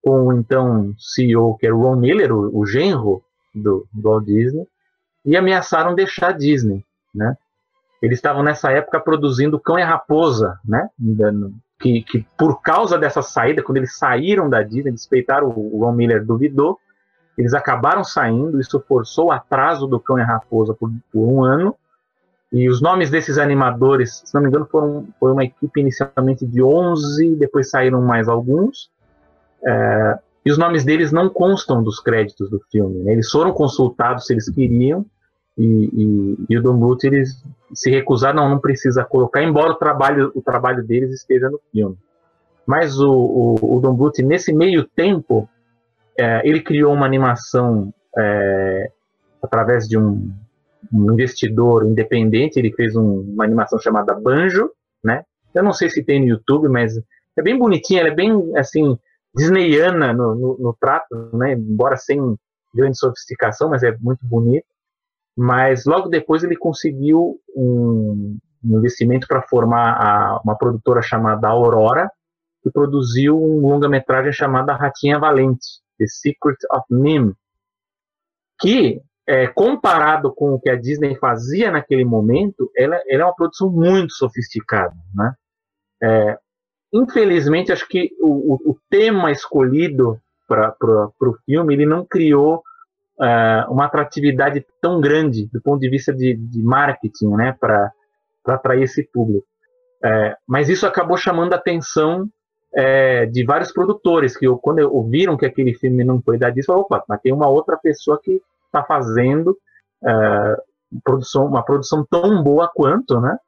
com o então CEO, que era o Ron Miller, o, o genro do, do Walt Disney, e ameaçaram deixar a Disney, né? Eles estavam nessa época produzindo Cão e Raposa, né? Que, que por causa dessa saída, quando eles saíram da Disney, despeitaram o Ron Miller duvidou, eles acabaram saindo, isso forçou o atraso do Cão e Raposa por, por um ano, e os nomes desses animadores, se não me engano, foram foi uma equipe inicialmente de 11, depois saíram mais alguns. É, e os nomes deles não constam dos créditos do filme. Né? Eles foram consultados se eles queriam, e, e, e o Don Bluth eles se recusaram, não, não precisa colocar, embora o trabalho, o trabalho deles esteja no filme. Mas o, o, o Don Bluth, nesse meio tempo, é, ele criou uma animação é, através de um, um, investidor independente, ele fez um, uma animação chamada Banjo, né? Eu não sei se tem no YouTube, mas é bem bonitinha, ela é bem, assim, disneyana no, no, no trato, né? Embora sem grande sofisticação, mas é muito bonito. Mas logo depois ele conseguiu um, um investimento para formar a, uma produtora chamada Aurora, que produziu um longa-metragem chamada Ratinha Valente, The Secret of Nim, que, é, comparado com o que a Disney fazia naquele momento, ela, ela é uma produção muito sofisticada. Né? É, infelizmente, acho que o, o, o tema escolhido para o filme ele não criou uh, uma atratividade tão grande do ponto de vista de, de marketing né, para atrair esse público. É, mas isso acabou chamando a atenção é, de vários produtores que, quando ouviram que aquele filme não foi da Disney, opa, mas tem uma outra pessoa que está fazendo é, produção, uma produção tão boa quanto, né?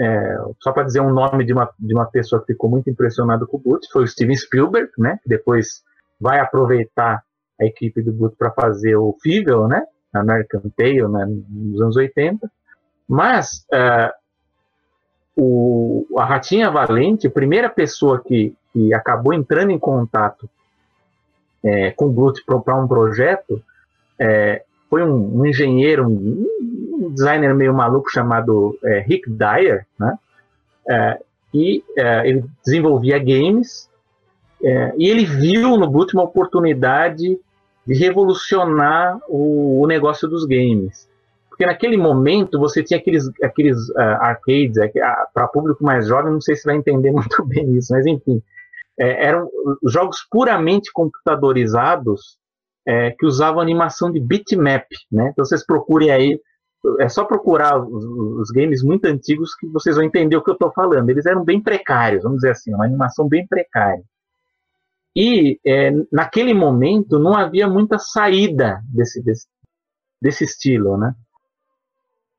É, só para dizer um nome de uma, de uma pessoa que ficou muito impressionado com o Boot, foi o Steven Spielberg, né? Que depois vai aproveitar a equipe do Boot para fazer o Fível, né? American Tail, né? Nos anos 80. Mas é, o, a Ratinha Valente, a primeira pessoa que, que acabou entrando em contato é, com o Blut para um projeto é, foi um, um engenheiro, um, um, designer meio maluco chamado é, Rick Dyer, né? É, e é, ele desenvolvia games é, e ele viu no Blut uma oportunidade de revolucionar o, o negócio dos games. Porque naquele momento você tinha aqueles, aqueles uh, arcades, para público mais jovem, não sei se vai entender muito bem isso, mas enfim, eram jogos puramente computadorizados é, que usavam animação de bitmap. Né? Então vocês procurem aí, é só procurar os, os games muito antigos que vocês vão entender o que eu estou falando. Eles eram bem precários, vamos dizer assim, uma animação bem precária. E é, naquele momento não havia muita saída desse, desse, desse estilo, né?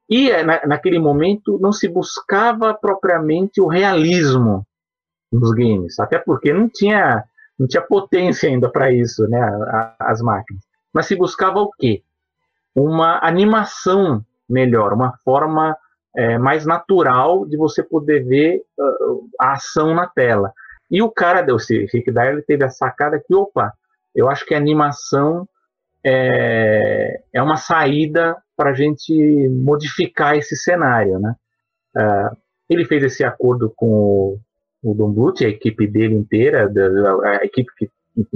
E eh, na, naquele momento não se buscava propriamente o realismo nos games, até porque não tinha não tinha potência ainda para isso, né, as máquinas. Mas se buscava o quê? Uma animação melhor, uma forma é, mais natural de você poder ver uh, a ação na tela. E o cara, o Rick Dyer, teve a sacada que, opa, eu acho que a animação é, é uma saída para a gente modificar esse cenário, né? Uh, ele fez esse acordo com o, o Don Bluth, a equipe dele inteira, a, equipe que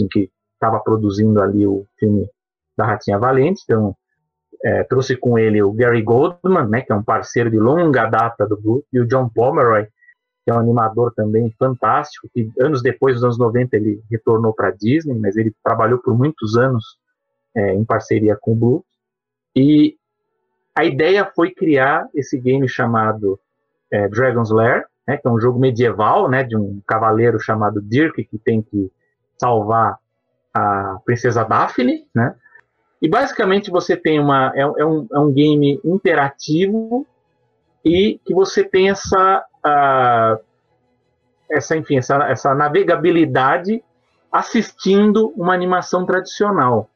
que estava produzindo ali o filme da Ratinha Valente, então é, trouxe com ele o Gary Goldman, né, que é um parceiro de longa data do Bluth, e o John Pomeroy, que é um animador também fantástico, que anos depois, nos anos 90, ele retornou para a Disney, mas ele trabalhou por muitos anos é, em parceria com o Bluth. E a ideia foi criar esse game chamado é, Dragon's Lair, né, que é um jogo medieval, né, de um cavaleiro chamado Dirk que tem que salvar a princesa Daphne, né? E basicamente você tem uma é, é um, é um game interativo e que você tem essa uh, essa enfim essa, essa navegabilidade assistindo uma animação tradicional.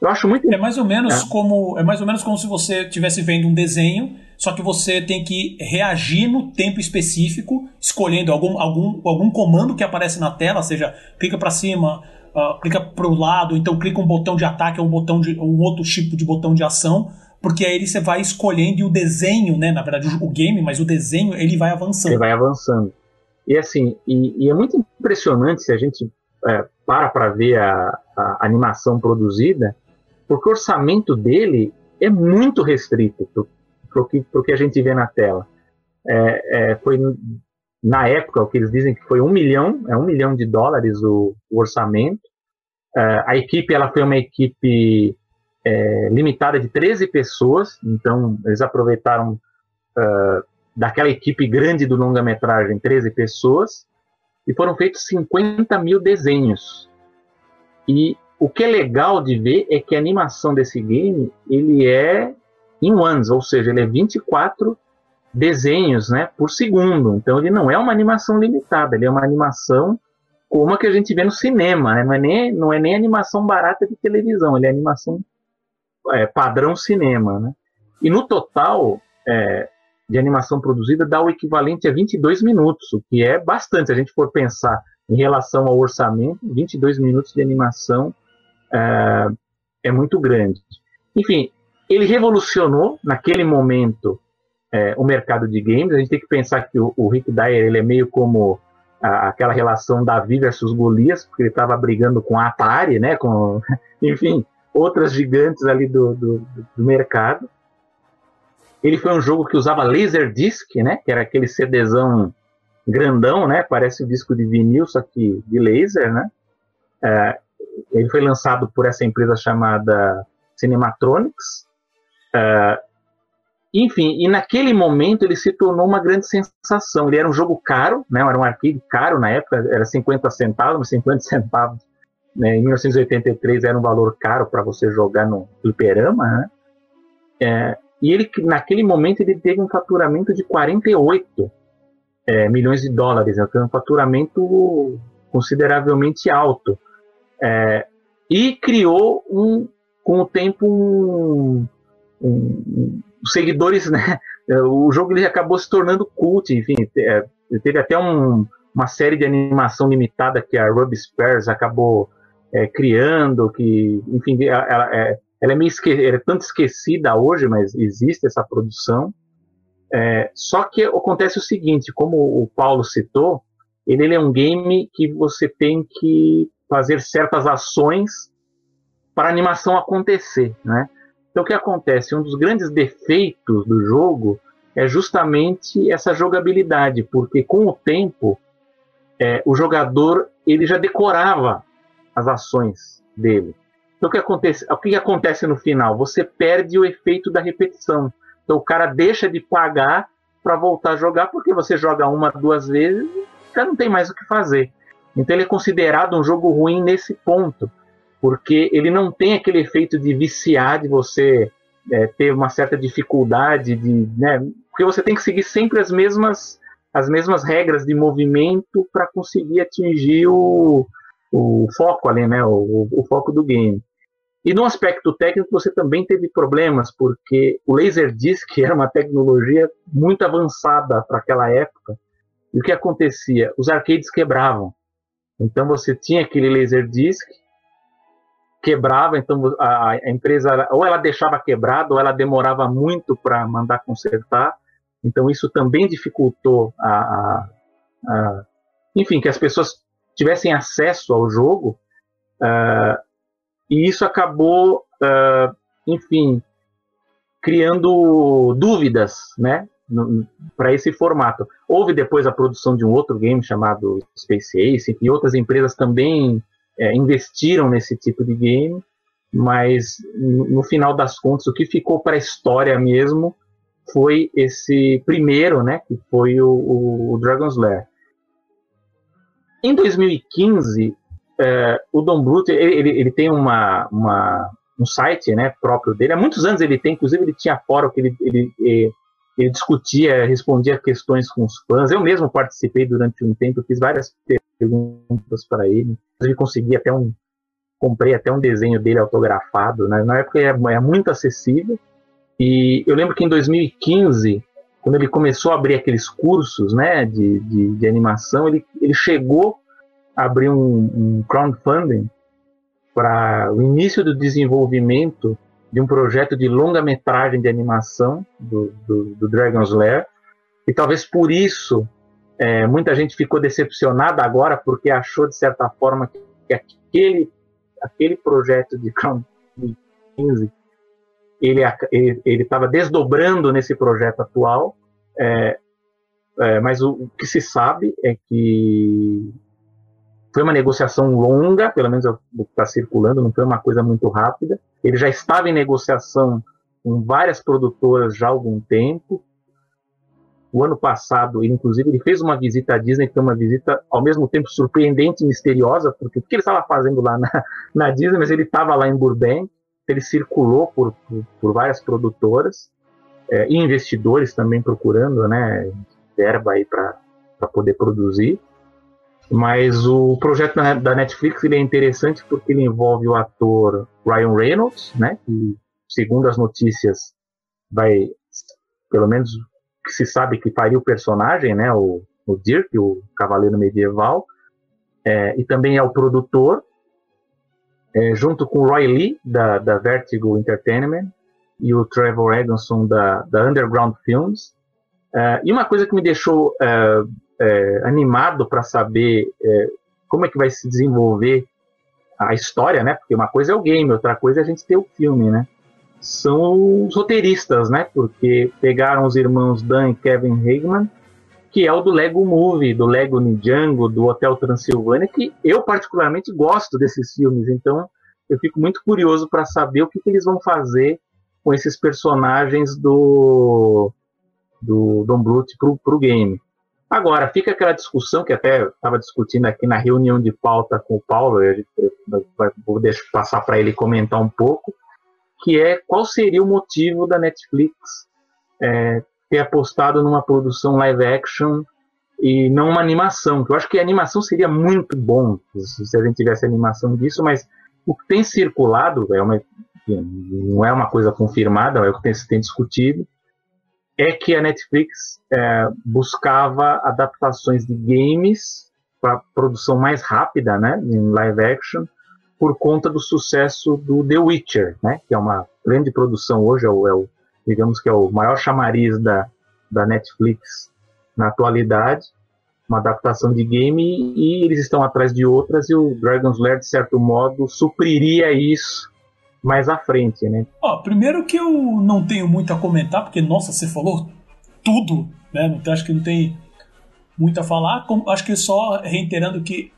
Eu acho muito. É mais ou menos é. como é mais ou menos como se você estivesse vendo um desenho, só que você tem que reagir no tempo específico, escolhendo algum, algum, algum comando que aparece na tela, seja clica para cima, uh, clica para o lado, então clica um botão de ataque ou um botão de um outro tipo de botão de ação porque aí você vai escolhendo e o desenho, né? Na verdade, o game, mas o desenho ele vai avançando. Ele vai avançando. E assim, e, e é muito impressionante se a gente é, para para ver a, a, animação produzida, porque o orçamento dele é muito restrito para o que, que a gente vê na tela. É, é, foi na época o que eles dizem que foi um milhão, é um milhão de dólares o, o orçamento. É, a equipe ela foi uma equipe é, limitada de 13 pessoas, então eles aproveitaram uh, daquela equipe grande do longa-metragem 13 pessoas e foram feitos 50 mil desenhos. E o que é legal de ver é que a animação desse game ele é em ones, ou seja, ele é 24 desenhos né, por segundo. Então ele não é uma animação limitada, ele é uma animação como a que a gente vê no cinema. Né? Não, é nem, não é nem animação barata de televisão, ele é animação é, padrão cinema. Né? E no total é, de animação produzida dá o equivalente a 22 minutos, o que é bastante. Se a gente for pensar em relação ao orçamento, 22 minutos de animação é, é muito grande. Enfim, ele revolucionou naquele momento é, o mercado de games. A gente tem que pensar que o, o Rick Dyer ele é meio como a, aquela relação Davi versus Golias, porque ele estava brigando com a Atari, né? Com, enfim, outras gigantes ali do, do, do, mercado. Ele foi um jogo que usava Laserdisc, né? Que era aquele CDzão grandão, né? Parece um disco de vinil, só que de laser, né? É, ele foi lançado por essa empresa chamada Cinematronics. É, enfim, e naquele momento ele se tornou uma grande sensação. Ele era um jogo caro, né? Era um arcade caro na época, era 50 centavos, 50 centavos né, em 1983 era um valor caro para você jogar no fliperama, né? É, e ele, naquele momento, ele teve um faturamento de 48 é, milhões de dólares, né, um faturamento consideravelmente alto. É, e criou, um, com o tempo, um, um, um, seguidores, né? O jogo ele acabou se tornando cult, enfim, é, teve até um, uma série de animação limitada que a Ruby Spears acabou é, criando, que, enfim, ela, é, ela é meio esque ela é tanto esquecida hoje, mas existe essa produção. É, só que acontece o seguinte, como o Paulo citou, ele, ele, é um game que você tem que fazer certas ações para a animação acontecer, né? Então o que acontece? Um dos grandes defeitos do jogo é justamente essa jogabilidade, porque com o tempo é, o jogador ele já decorava as ações dele. Então o que acontece? O que acontece no final? Você perde o efeito da repetição. Então o cara deixa de pagar para voltar a jogar porque você joga uma, duas vezes e já não tem mais o que fazer. Então ele é considerado um jogo ruim nesse ponto, porque ele não tem aquele efeito de viciar, de você é, ter uma certa dificuldade, de, né, porque você tem que seguir sempre as mesmas as mesmas regras de movimento para conseguir atingir o, o foco ali, né, o, o foco do game. E no aspecto técnico você também teve problemas, porque o Laserdisc era uma tecnologia muito avançada para aquela época. E o que acontecia? Os arcades quebravam. Então você tinha aquele Laserdisc, quebrava, então a, a empresa ou ela deixava quebrado ou ela demorava muito para mandar consertar. Então isso também dificultou a, a, a, enfim, que as pessoas tivessem acesso ao jogo, uh, e isso acabou, uh, enfim, criando dúvidas, né, para esse formato. Houve depois a produção de um outro game chamado Space Ace, e outras empresas também é, investiram nesse tipo de game, mas no final das contas o que ficou para a história mesmo foi esse primeiro, né, que foi o, o Dragon's Lair. Em 2015, é, o Don Bluth ele, ele, ele, tem uma, uma, um site né, próprio dele. Há muitos anos ele tem, inclusive ele tinha fórum que ele, ele, ele, discutia, respondia questões com os fãs. Eu mesmo participei durante um tempo, fiz várias perguntas para ele. Ele conseguia até um, comprei até um desenho dele autografado. Né? Na época era, era muito acessível. E eu lembro que em 2015 quando ele começou a abrir aqueles cursos né, de, de, de animação, ele, ele chegou a abrir um, um crowdfunding para o início do desenvolvimento de um projeto de longa-metragem de animação do, do, do, Dragon's Lair. E talvez por isso é, muita gente ficou decepcionada agora, porque achou, de certa forma, que aquele, aquele projeto de Crown 15 ele estava desdobrando nesse projeto atual. É, é, mas o, o, que se sabe é que foi uma negociação longa, pelo menos o que está circulando, não foi uma coisa muito rápida. Ele já estava em negociação com várias produtoras já há algum tempo. O ano passado, ele, inclusive, ele fez uma visita à Disney, que foi uma visita ao mesmo tempo surpreendente e misteriosa, porque o que ele estava fazendo lá na, na Disney, mas ele estava lá em Burbank, ele circulou por, por, por várias produtoras é, e investidores também procurando, né, verba aí para poder produzir. Mas o projeto da Netflix ele é interessante porque ele envolve o ator Ryan Reynolds, né? Que, segundo as notícias, vai, pelo menos que se sabe que faria o personagem, né? O, o Dirk, o cavaleiro medieval. É, e também é o produtor, é, junto com o Roy Lee, da, da Vertigo Entertainment, e o Trevor Eggleston, da, da Underground Films. É, e uma coisa que me deixou é, é, animado para saber é, como é que vai se desenvolver a história, né? Porque uma coisa é o game, outra coisa é a gente ter o filme, né? São os roteiristas, né? Porque pegaram os irmãos Dan e Kevin Hageman, que é o do Lego Movie, do Lego Ninjago, do Hotel Transilvânia, que eu particularmente gosto desses filmes, então eu fico muito curioso para saber o que, que, eles vão fazer com esses personagens do, do Don Bluth pro, pro game. Agora, fica aquela discussão que até estava discutindo aqui na reunião de pauta com o Paulo, eu, vou deixar passar para ele comentar um pouco, que é qual seria o motivo da Netflix é, ter apostado numa produção live action e não uma animação. Eu acho que a animação seria muito bom se a gente tivesse animação disso, mas o que tem circulado é uma, não é uma coisa confirmada, é o que tem, tem discutido, é que a Netflix é, buscava adaptações de games para produção mais rápida, né, em live action, por conta do sucesso do The Witcher, né, que é uma grande produção hoje, é o, é o digamos que é o maior chamariz da, da Netflix na atualidade, uma adaptação de game, e eles estão atrás de outras, e o Dragon's Lair, de certo modo, supriria isso mais à frente, né? Ó, primeiro que eu não tenho muito a comentar, porque, nossa, você falou tudo, né? Então acho que não tem muito a falar. Acho que só reiterando que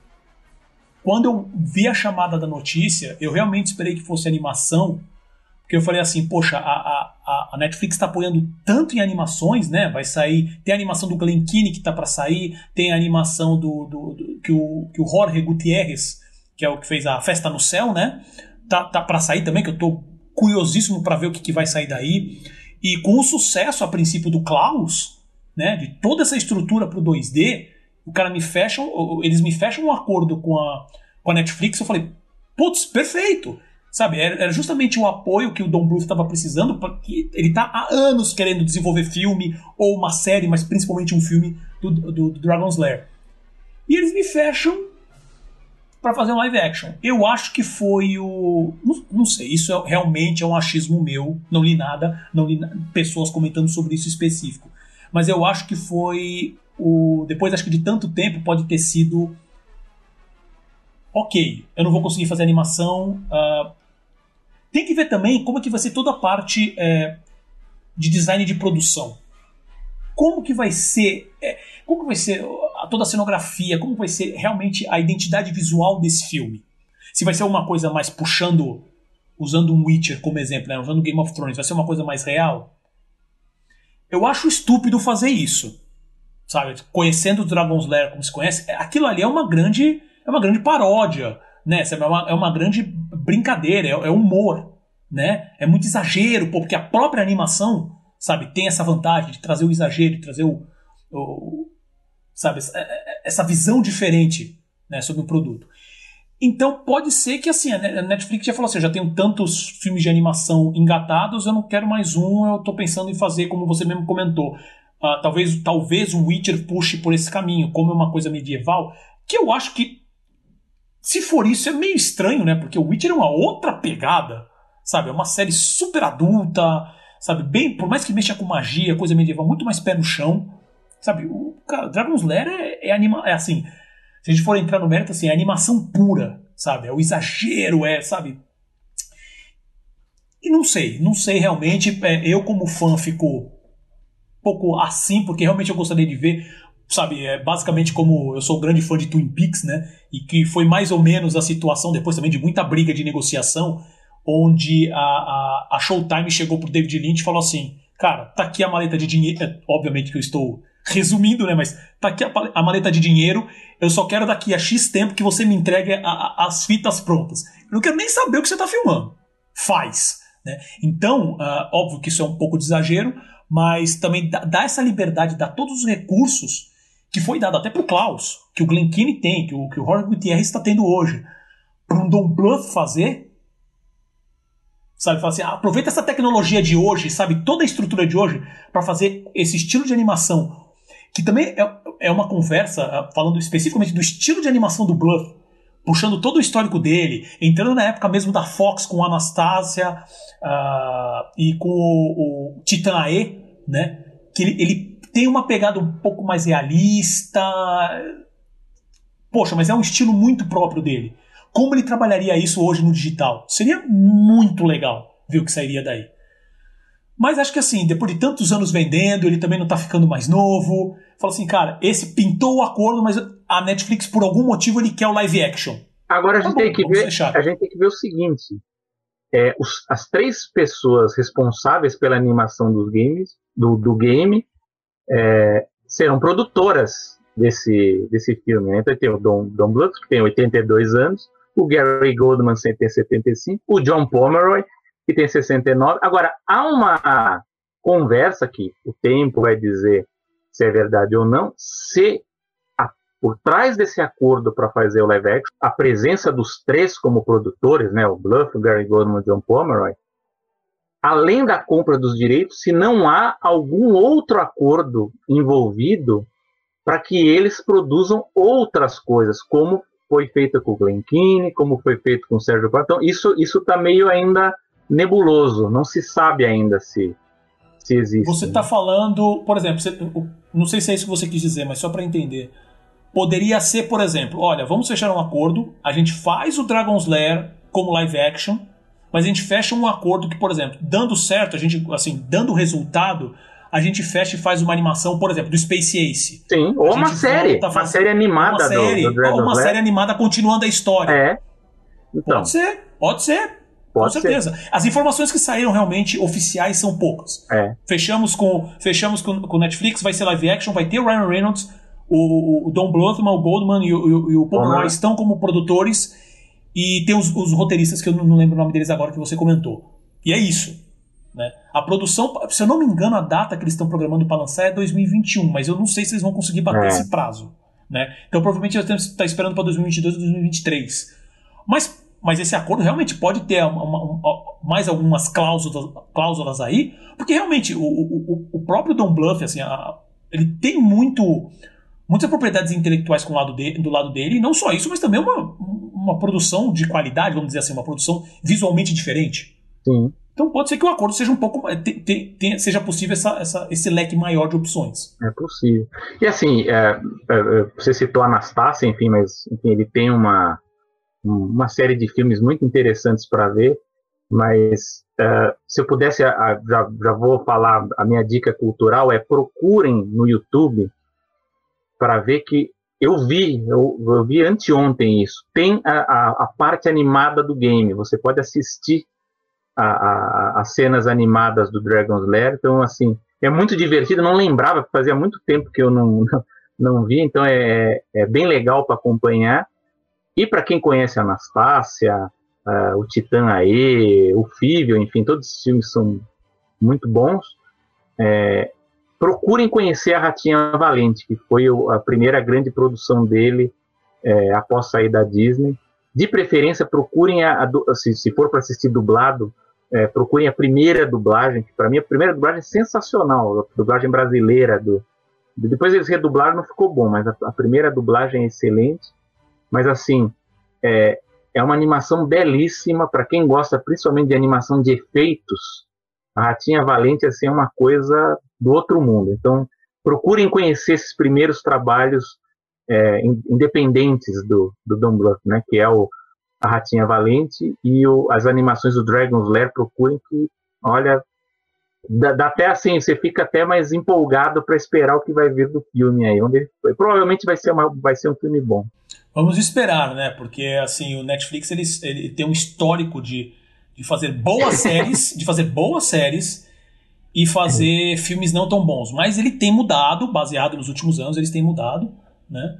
quando eu vi a chamada da notícia, eu realmente esperei que fosse animação, porque eu falei assim, poxa, a, a, a Netflix está apoiando tanto em animações, né? Vai sair, tem a animação do Glen Keane que tá para sair, tem a animação do, do, do, que, o, que o Jorge Gutierrez, que é o que fez a Festa no Céu, né? tá, tá para sair também, que eu tô curiosíssimo para ver o que, que vai sair daí. E com o sucesso, a princípio, do Klaus, né, de toda essa estrutura pro 2D, o cara me fecha, eles me fecham um acordo com a, com a Netflix, eu falei, putz, perfeito! Sabe, era justamente o apoio que o Don Bluth estava precisando, porque ele está há anos querendo desenvolver filme, ou uma série, mas principalmente um filme do, do, do Dragon's Lair. E eles me fecham para fazer um live action. Eu acho que foi o. Não, não, sei, isso é, realmente é um achismo meu. Não li nada, não li pessoas comentando sobre isso específico. Mas eu acho que foi o. Depois, acho que de tanto tempo, pode ter sido. Ok, eu não vou conseguir fazer animação. Uh... Tem que ver também como é que vai ser toda a parte é, de design de produção. Como que vai ser. É, como que vai ser toda a cenografia, como vai ser realmente a identidade visual desse filme. Se vai ser uma coisa mais puxando, usando um Witcher como exemplo, né? usando Game of Thrones, vai ser uma coisa mais real. Eu acho estúpido fazer isso. Sabe? Conhecendo o Dragon's Lair como se conhece, aquilo ali é uma grande, é uma grande paródia, né? É uma, é uma grande brincadeira, é, é humor, né? É muito exagero, porque a própria animação, sabe, tem essa vantagem de trazer o exagero, de trazer o, o, sabe? É, é, essa visão diferente né, sobre o produto. Então pode ser que assim, a Netflix já falou assim, eu já tenho tantos filmes de animação engatados, eu não quero mais um, eu estou pensando em fazer, como você mesmo comentou. Uh, talvez, talvez o Witcher puxe por esse caminho, como é uma coisa medieval, que eu acho que, se for isso, é meio estranho, né? Porque o Witcher é uma outra pegada, sabe? É uma série super adulta, sabe? Bem, por mais que mexa com magia, coisa medieval, muito mais pé no chão, sabe? O cara, Dragon's Lair é, é, anima, é assim, se a gente for entrar no mérito, assim, é animação pura, sabe? É o exagero, é, sabe? E não sei, não sei realmente. É, eu, como fã, fico pouco assim, porque realmente eu gostaria de ver, sabe? É basicamente como eu sou um grande fã de Twin Peaks, né? E que foi mais ou menos a situação, depois também de muita briga de negociação, onde a, a, a Showtime chegou pro David Lynch e falou assim: Cara, tá aqui a maleta de dinheiro. É, obviamente que eu estou resumindo, né? Mas tá aqui a, a, maleta de dinheiro. Eu só quero daqui a X tempo que você me entregue a, as fitas prontas. Eu não quero nem saber o que você tá filmando. Faz. Né? Então, uh, óbvio que isso é um pouco de exagero, mas também dá, essa liberdade, dá todos os recursos que foi dado até para o Klaus, que o Glenn Keane tem, que o, que o Jorge Gutierrez está tendo hoje, para um Don Bluth fazer. Sabe, falar assim, ah, aproveita essa tecnologia de hoje, sabe, toda a estrutura de hoje, para fazer esse estilo de animação, que também é, é uma conversa, ah, falando especificamente do estilo de animação do Bluth, puxando todo o histórico dele, entrando na época mesmo da Fox com Anastasia uh, e com o, o Titan Ae, né? Que ele, ele tem uma pegada um pouco mais realista. Poxa, mas é um estilo muito próprio dele. Como ele trabalharia isso hoje no digital? Seria muito legal ver o que sairia daí. Mas acho que assim, depois de tantos anos vendendo, ele também não tá ficando mais novo. Fala assim, cara, esse pintou o acordo, mas a Netflix, por algum motivo, ele quer o live action. Agora a, tá gente, bom, tem que ver, a gente tem que ver o seguinte: é, os, as três pessoas responsáveis pela animação dos games, do, do game é, serão produtoras desse, desse filme. Né? Então tem o Don, Don Bluth, que tem 82 anos, o Gary Goldman, tem 75, o John Pomeroy, que tem 69. Agora, há uma conversa que o tempo vai dizer se é verdade ou não, se a, por trás desse acordo para fazer o live action, a presença dos três como produtores, né, o Bluff, o Gary Goldman e John Pomeroy, além da compra dos direitos, se não há algum outro acordo envolvido para que eles produzam outras coisas, como foi feito com o Glen Keane, como foi feito com o Sérgio Platão. Isso isso está meio ainda nebuloso, não se sabe ainda se se existe. Você está falando, por exemplo, você, não sei se é isso que você quis dizer, mas só para entender. Poderia ser, por exemplo, olha, vamos fechar um acordo, a gente faz o Dragon's Lair como live action, mas a gente fecha um acordo que, por exemplo, dando certo, a gente, assim, dando resultado, a gente fecha e faz uma animação, por exemplo, do Space Ace. Sim, ou uma série, uma série animada uma série, do, do Ou uma série animada continuando a história. É. Então. Pode ser, pode ser. Pode com certeza. Ser. As informações que saíram realmente oficiais são poucas. É. Fechamos com fechamos com, com Netflix, vai ser live action, vai ter o Ryan Reynolds, o, o Don Bluthman, o Goldman e o, e o Paul uhum. estão como produtores e tem os, os roteiristas que eu não, não, lembro o nome deles agora que você comentou. E é isso. Né? A produção, se eu não me engano, a data que eles estão programando para lançar é 2021, mas eu não sei se eles vão conseguir bater é. esse prazo. Né? Então provavelmente eles estão tá esperando para 2022 ou 2023. Mas mas esse acordo realmente pode ter uma, uma, mais algumas cláusulas, cláusulas aí, porque realmente o, o, o próprio Don Bluff, assim, a, ele tem muito muitas propriedades intelectuais com o lado dele, do lado dele, e não só isso, mas também uma, uma produção de qualidade, vamos dizer assim, uma produção visualmente diferente. Sim. Então pode ser que o acordo seja um pouco te, te, te, seja possível essa, essa, esse leque maior de opções. É possível. E assim, é, é, você citou Anastácia, enfim, mas enfim, ele tem uma uma série de filmes muito interessantes para ver, mas uh, se eu pudesse, uh, já, já vou falar, a minha dica cultural é procurem no YouTube para ver que eu vi, eu, eu, vi anteontem isso. Tem a, a, parte animada do game, você pode assistir as cenas animadas do Dragon's Lair, então assim, é muito divertido, não lembrava, fazia muito tempo que eu não, não vi, então é, é bem legal para acompanhar. E para quem conhece a Anastácia, uh, o Titã Aê, o Fível, enfim, todos esses filmes são muito bons. É, procurem conhecer a Ratinha Valente, que foi a primeira grande produção dele é, após sair da Disney. De preferência, procurem, a, a se, se, for para assistir dublado, é, procurem a primeira dublagem, que para mim a primeira dublagem é sensacional, a dublagem brasileira. Do, depois eles redublaram, não ficou bom, mas a, a primeira dublagem é excelente. Mas assim, é, é uma animação belíssima para quem gosta principalmente de animação de efeitos. A Ratinha Valente assim, é uma coisa do outro mundo. Então, procurem conhecer esses primeiros trabalhos é, independentes do, do Don Bluth, né? Que é o a Ratinha Valente e o, as animações do Dragon's Lair. Procurem que, olha, dá, dá, até assim, você fica até mais empolgado para esperar o que vai vir do filme aí, onde. Provavelmente vai ser, uma, vai ser um filme bom. Vamos esperar, né? Porque assim, o Netflix ele, ele tem um histórico de, de fazer boas séries, de fazer boas séries e fazer filmes não tão bons. Mas ele tem mudado, baseado nos últimos anos, eles têm mudado, né?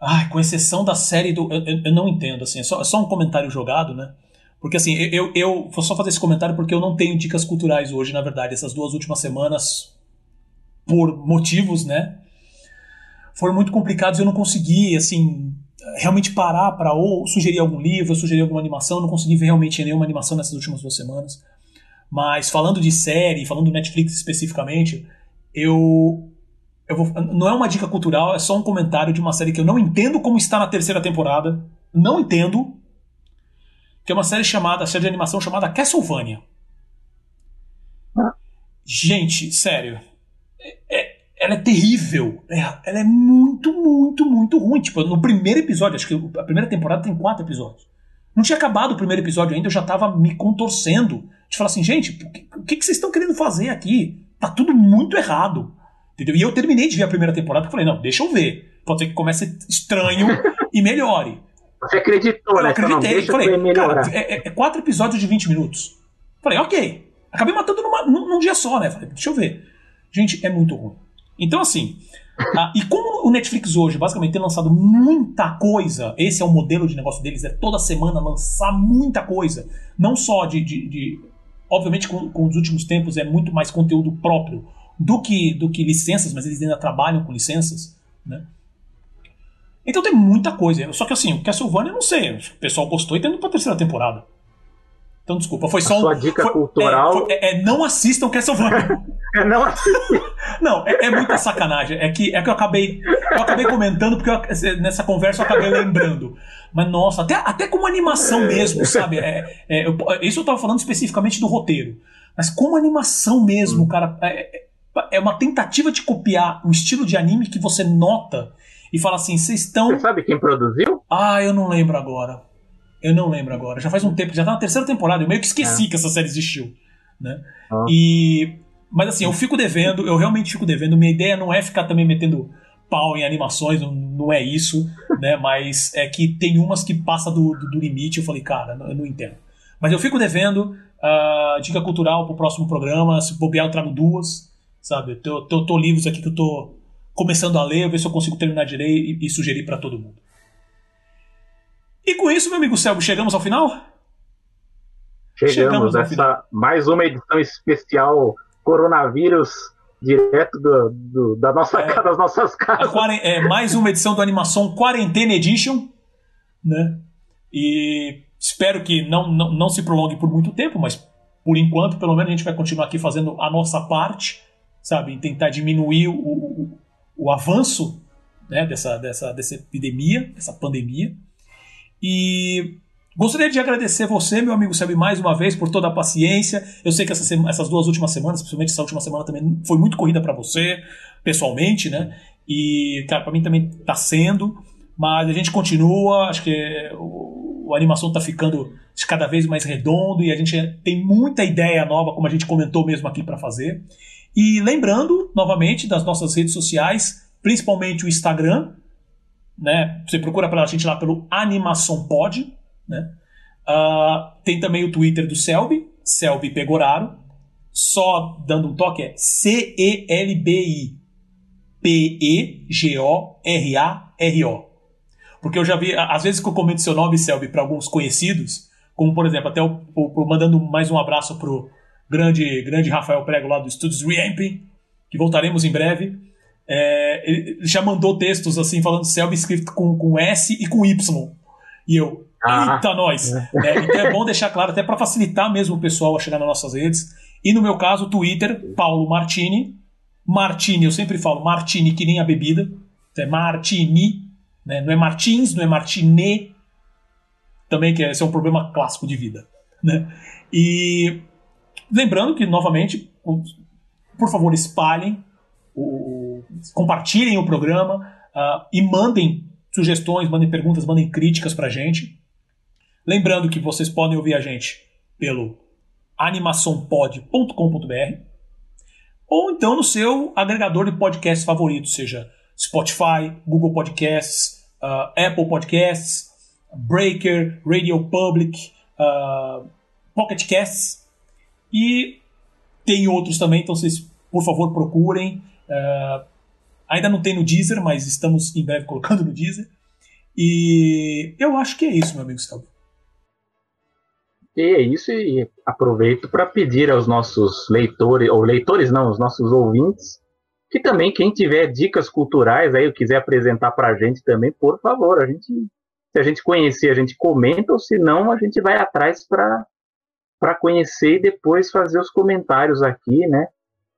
Ai, com exceção da série do. Eu, eu, eu não entendo, assim, é só, é só um comentário jogado, né? Porque assim, eu, eu vou só fazer esse comentário porque eu não tenho dicas culturais hoje, na verdade. Essas duas últimas semanas, por motivos, né? Foram muito complicados e eu não consegui, assim, realmente parar para ou sugerir algum livro, sugerir alguma animação, não consegui ver realmente nenhuma animação nessas últimas duas semanas. Mas falando de série, falando do Netflix especificamente, eu, eu vou, não é uma dica cultural, é só um comentário de uma série que eu não entendo como está na terceira temporada, não entendo, que é uma série chamada, série de animação chamada Castlevania. Gente, sério, é, é ela é terrível. É, ela é muito, muito, muito ruim. Tipo, no primeiro episódio, acho que a primeira temporada tem quatro episódios. Não tinha acabado o primeiro episódio ainda, eu já tava me contorcendo. De falar assim, gente, o que, que vocês estão querendo fazer aqui? Tá tudo muito errado. Entendeu? E eu terminei de ver a primeira temporada e falei, não, deixa eu ver. Pode ser que comece estranho e melhore. Você acreditou, né? Eu acreditei. Não, falei, cara, é, é, é, quatro episódios de 20 minutos. Falei, ok. Acabei matando numa, num, num dia só, né? Falei, deixa eu ver. Gente, é muito ruim. Então, assim, ah, e como o Netflix hoje basicamente tem lançado muita coisa, esse é o modelo de negócio deles, é toda semana lançar muita coisa, não só de. de, de obviamente, com, com, os últimos tempos é muito mais conteúdo próprio do que, do que licenças, mas eles ainda trabalham com licenças, né? Então tem muita coisa. Só que assim, o Castlevania, eu não sei. O pessoal gostou e tá indo pra terceira temporada. Então, desculpa, foi só um. Sua dica foi, cultural. É, foi, é, é, não assistam Castlevania. é, não assistam. não, é, é, muita sacanagem. É que, é que eu acabei. Eu acabei comentando, porque eu, nessa conversa eu acabei lembrando. Mas, nossa, até, até como animação mesmo, sabe? É, é, eu, isso eu tava falando especificamente do roteiro. Mas como animação mesmo, hum. cara. É, é uma tentativa de copiar um estilo de anime que você nota e fala assim: vocês estão. Você sabe quem produziu? Ah, eu não lembro agora. Eu não lembro agora. Já faz um tempo, já tá na terceira temporada. Eu meio que esqueci é. que essa série existiu. Né? Ah. E. Mas assim, eu fico devendo, eu realmente fico devendo. Minha ideia não é ficar também metendo pau em animações, não, não é isso, né? Mas é que tem umas que passa do, do, do limite. Eu falei, cara, eu não entendo. Mas eu fico devendo. Uh, dica cultural pro próximo programa. Se bobear, eu trago duas. Sabe? Eu tô, tô, tô livros aqui que eu tô começando a ler, ver se eu consigo terminar de ler e, e sugerir para todo mundo. E com isso, meu amigo Selvo, chegamos ao final? Chegamos, chegamos essa final. mais uma edição especial coronavírus direto do, do, da nossa, é, das nossas casas. É, mais uma edição do Animação Quarentena Edition, né? E espero que não, não, não se prolongue por muito tempo, mas por enquanto, pelo menos, a gente vai continuar aqui fazendo a nossa parte, sabe? Em tentar diminuir o, o, o avanço né, dessa, dessa, dessa epidemia, dessa pandemia. E gostaria de agradecer você, meu amigo Selby, mais uma vez por toda a paciência. Eu sei que essas, essas duas últimas semanas, principalmente essa última semana também foi muito corrida para você, pessoalmente, né? E, cara, para mim também está sendo. Mas a gente continua, acho que o, a animação está ficando cada vez mais redondo e a gente tem muita ideia nova, como a gente comentou mesmo aqui para fazer. E lembrando, novamente, das nossas redes sociais, principalmente o Instagram, né? Você procura pela gente lá pelo Animação Pod, né? Uh, tem também o Twitter do Selby, Selby Pegoraro. Só dando um toque é C-E-L-B-I P-E-G-O-R-A-R-O. Porque eu já vi, às vezes que eu comento seu nome, Selby, para alguns conhecidos, como por exemplo, até o, o, o, mandando mais um abraço pro grande, grande Rafael Prego lá do Estúdios Reamping, que voltaremos em breve. É, ele já mandou textos assim falando Selby escrito com, com S e com Y. E eu, ah. eita, nós! É, então é bom deixar claro, até para facilitar mesmo o pessoal a chegar nas nossas redes. E no meu caso, Twitter, Paulo Martini. Martini, eu sempre falo Martini que nem a bebida. É Martini, né? não é Martins, não é Martine. também, que esse é um problema clássico de vida. Né? E lembrando que, novamente, por favor, espalhem, o, compartilhem o programa uh, e mandem sugestões, mandem perguntas, mandem críticas para a gente. Lembrando que vocês podem ouvir a gente pelo animaçãopod.com.br ou então no seu agregador de podcasts favorito, seja Spotify, Google Podcasts, uh, Apple Podcasts, Breaker, Radio Public, uh, Pocket Casts e tem outros também, então vocês, por favor, procurem. Uh, ainda não tem no Deezer, mas estamos em breve colocando no Deezer. E eu acho que é isso, meu amigo Salve. E é isso, e aproveito para pedir aos nossos leitores, ou leitores não, os nossos ouvintes, que também quem tiver dicas culturais aí, quiser apresentar para a gente também, por favor, a gente, se a gente conhecer, a gente comenta, ou se não, a gente vai atrás para conhecer e depois fazer os comentários aqui, né?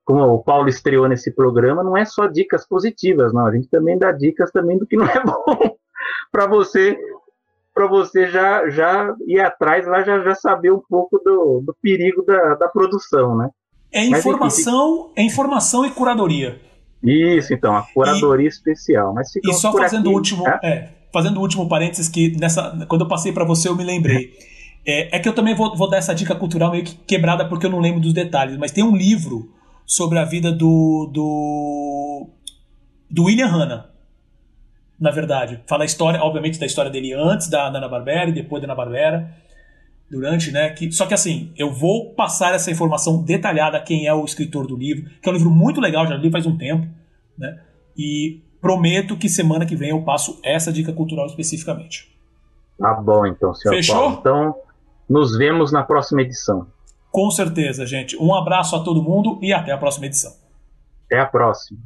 Como o Paulo estreou nesse programa, não é só dicas positivas, não. A gente também dá dicas também do que não é bom para você para você já, já ir atrás lá, já, já saber um pouco do, do perigo da, da produção, né? É informação, Mas, é informação e curadoria. Isso, então, a curadoria e, especial. Mas e só fazendo o último, né? é, fazendo o último parênteses que nessa, quando eu passei para você eu me lembrei. É, é, que eu também vou, vou dar essa dica cultural meio que quebrada porque eu não lembro dos detalhes, mas tem um livro sobre a vida do do, do William Hanna na verdade. Fala a história, obviamente, da história dele antes da Ana-Barbera e depois da Ana-Barbera, durante, né? Que, só que assim, eu vou passar essa informação detalhada quem é o escritor do livro, que é um livro muito legal, já li faz um tempo, né? E prometo que semana que vem eu passo essa dica cultural especificamente. Tá bom, então, senhor Fechou? Paulo. Então, nos vemos na próxima edição. Com certeza, gente. Um abraço a todo mundo e até a próxima edição. Até a próxima.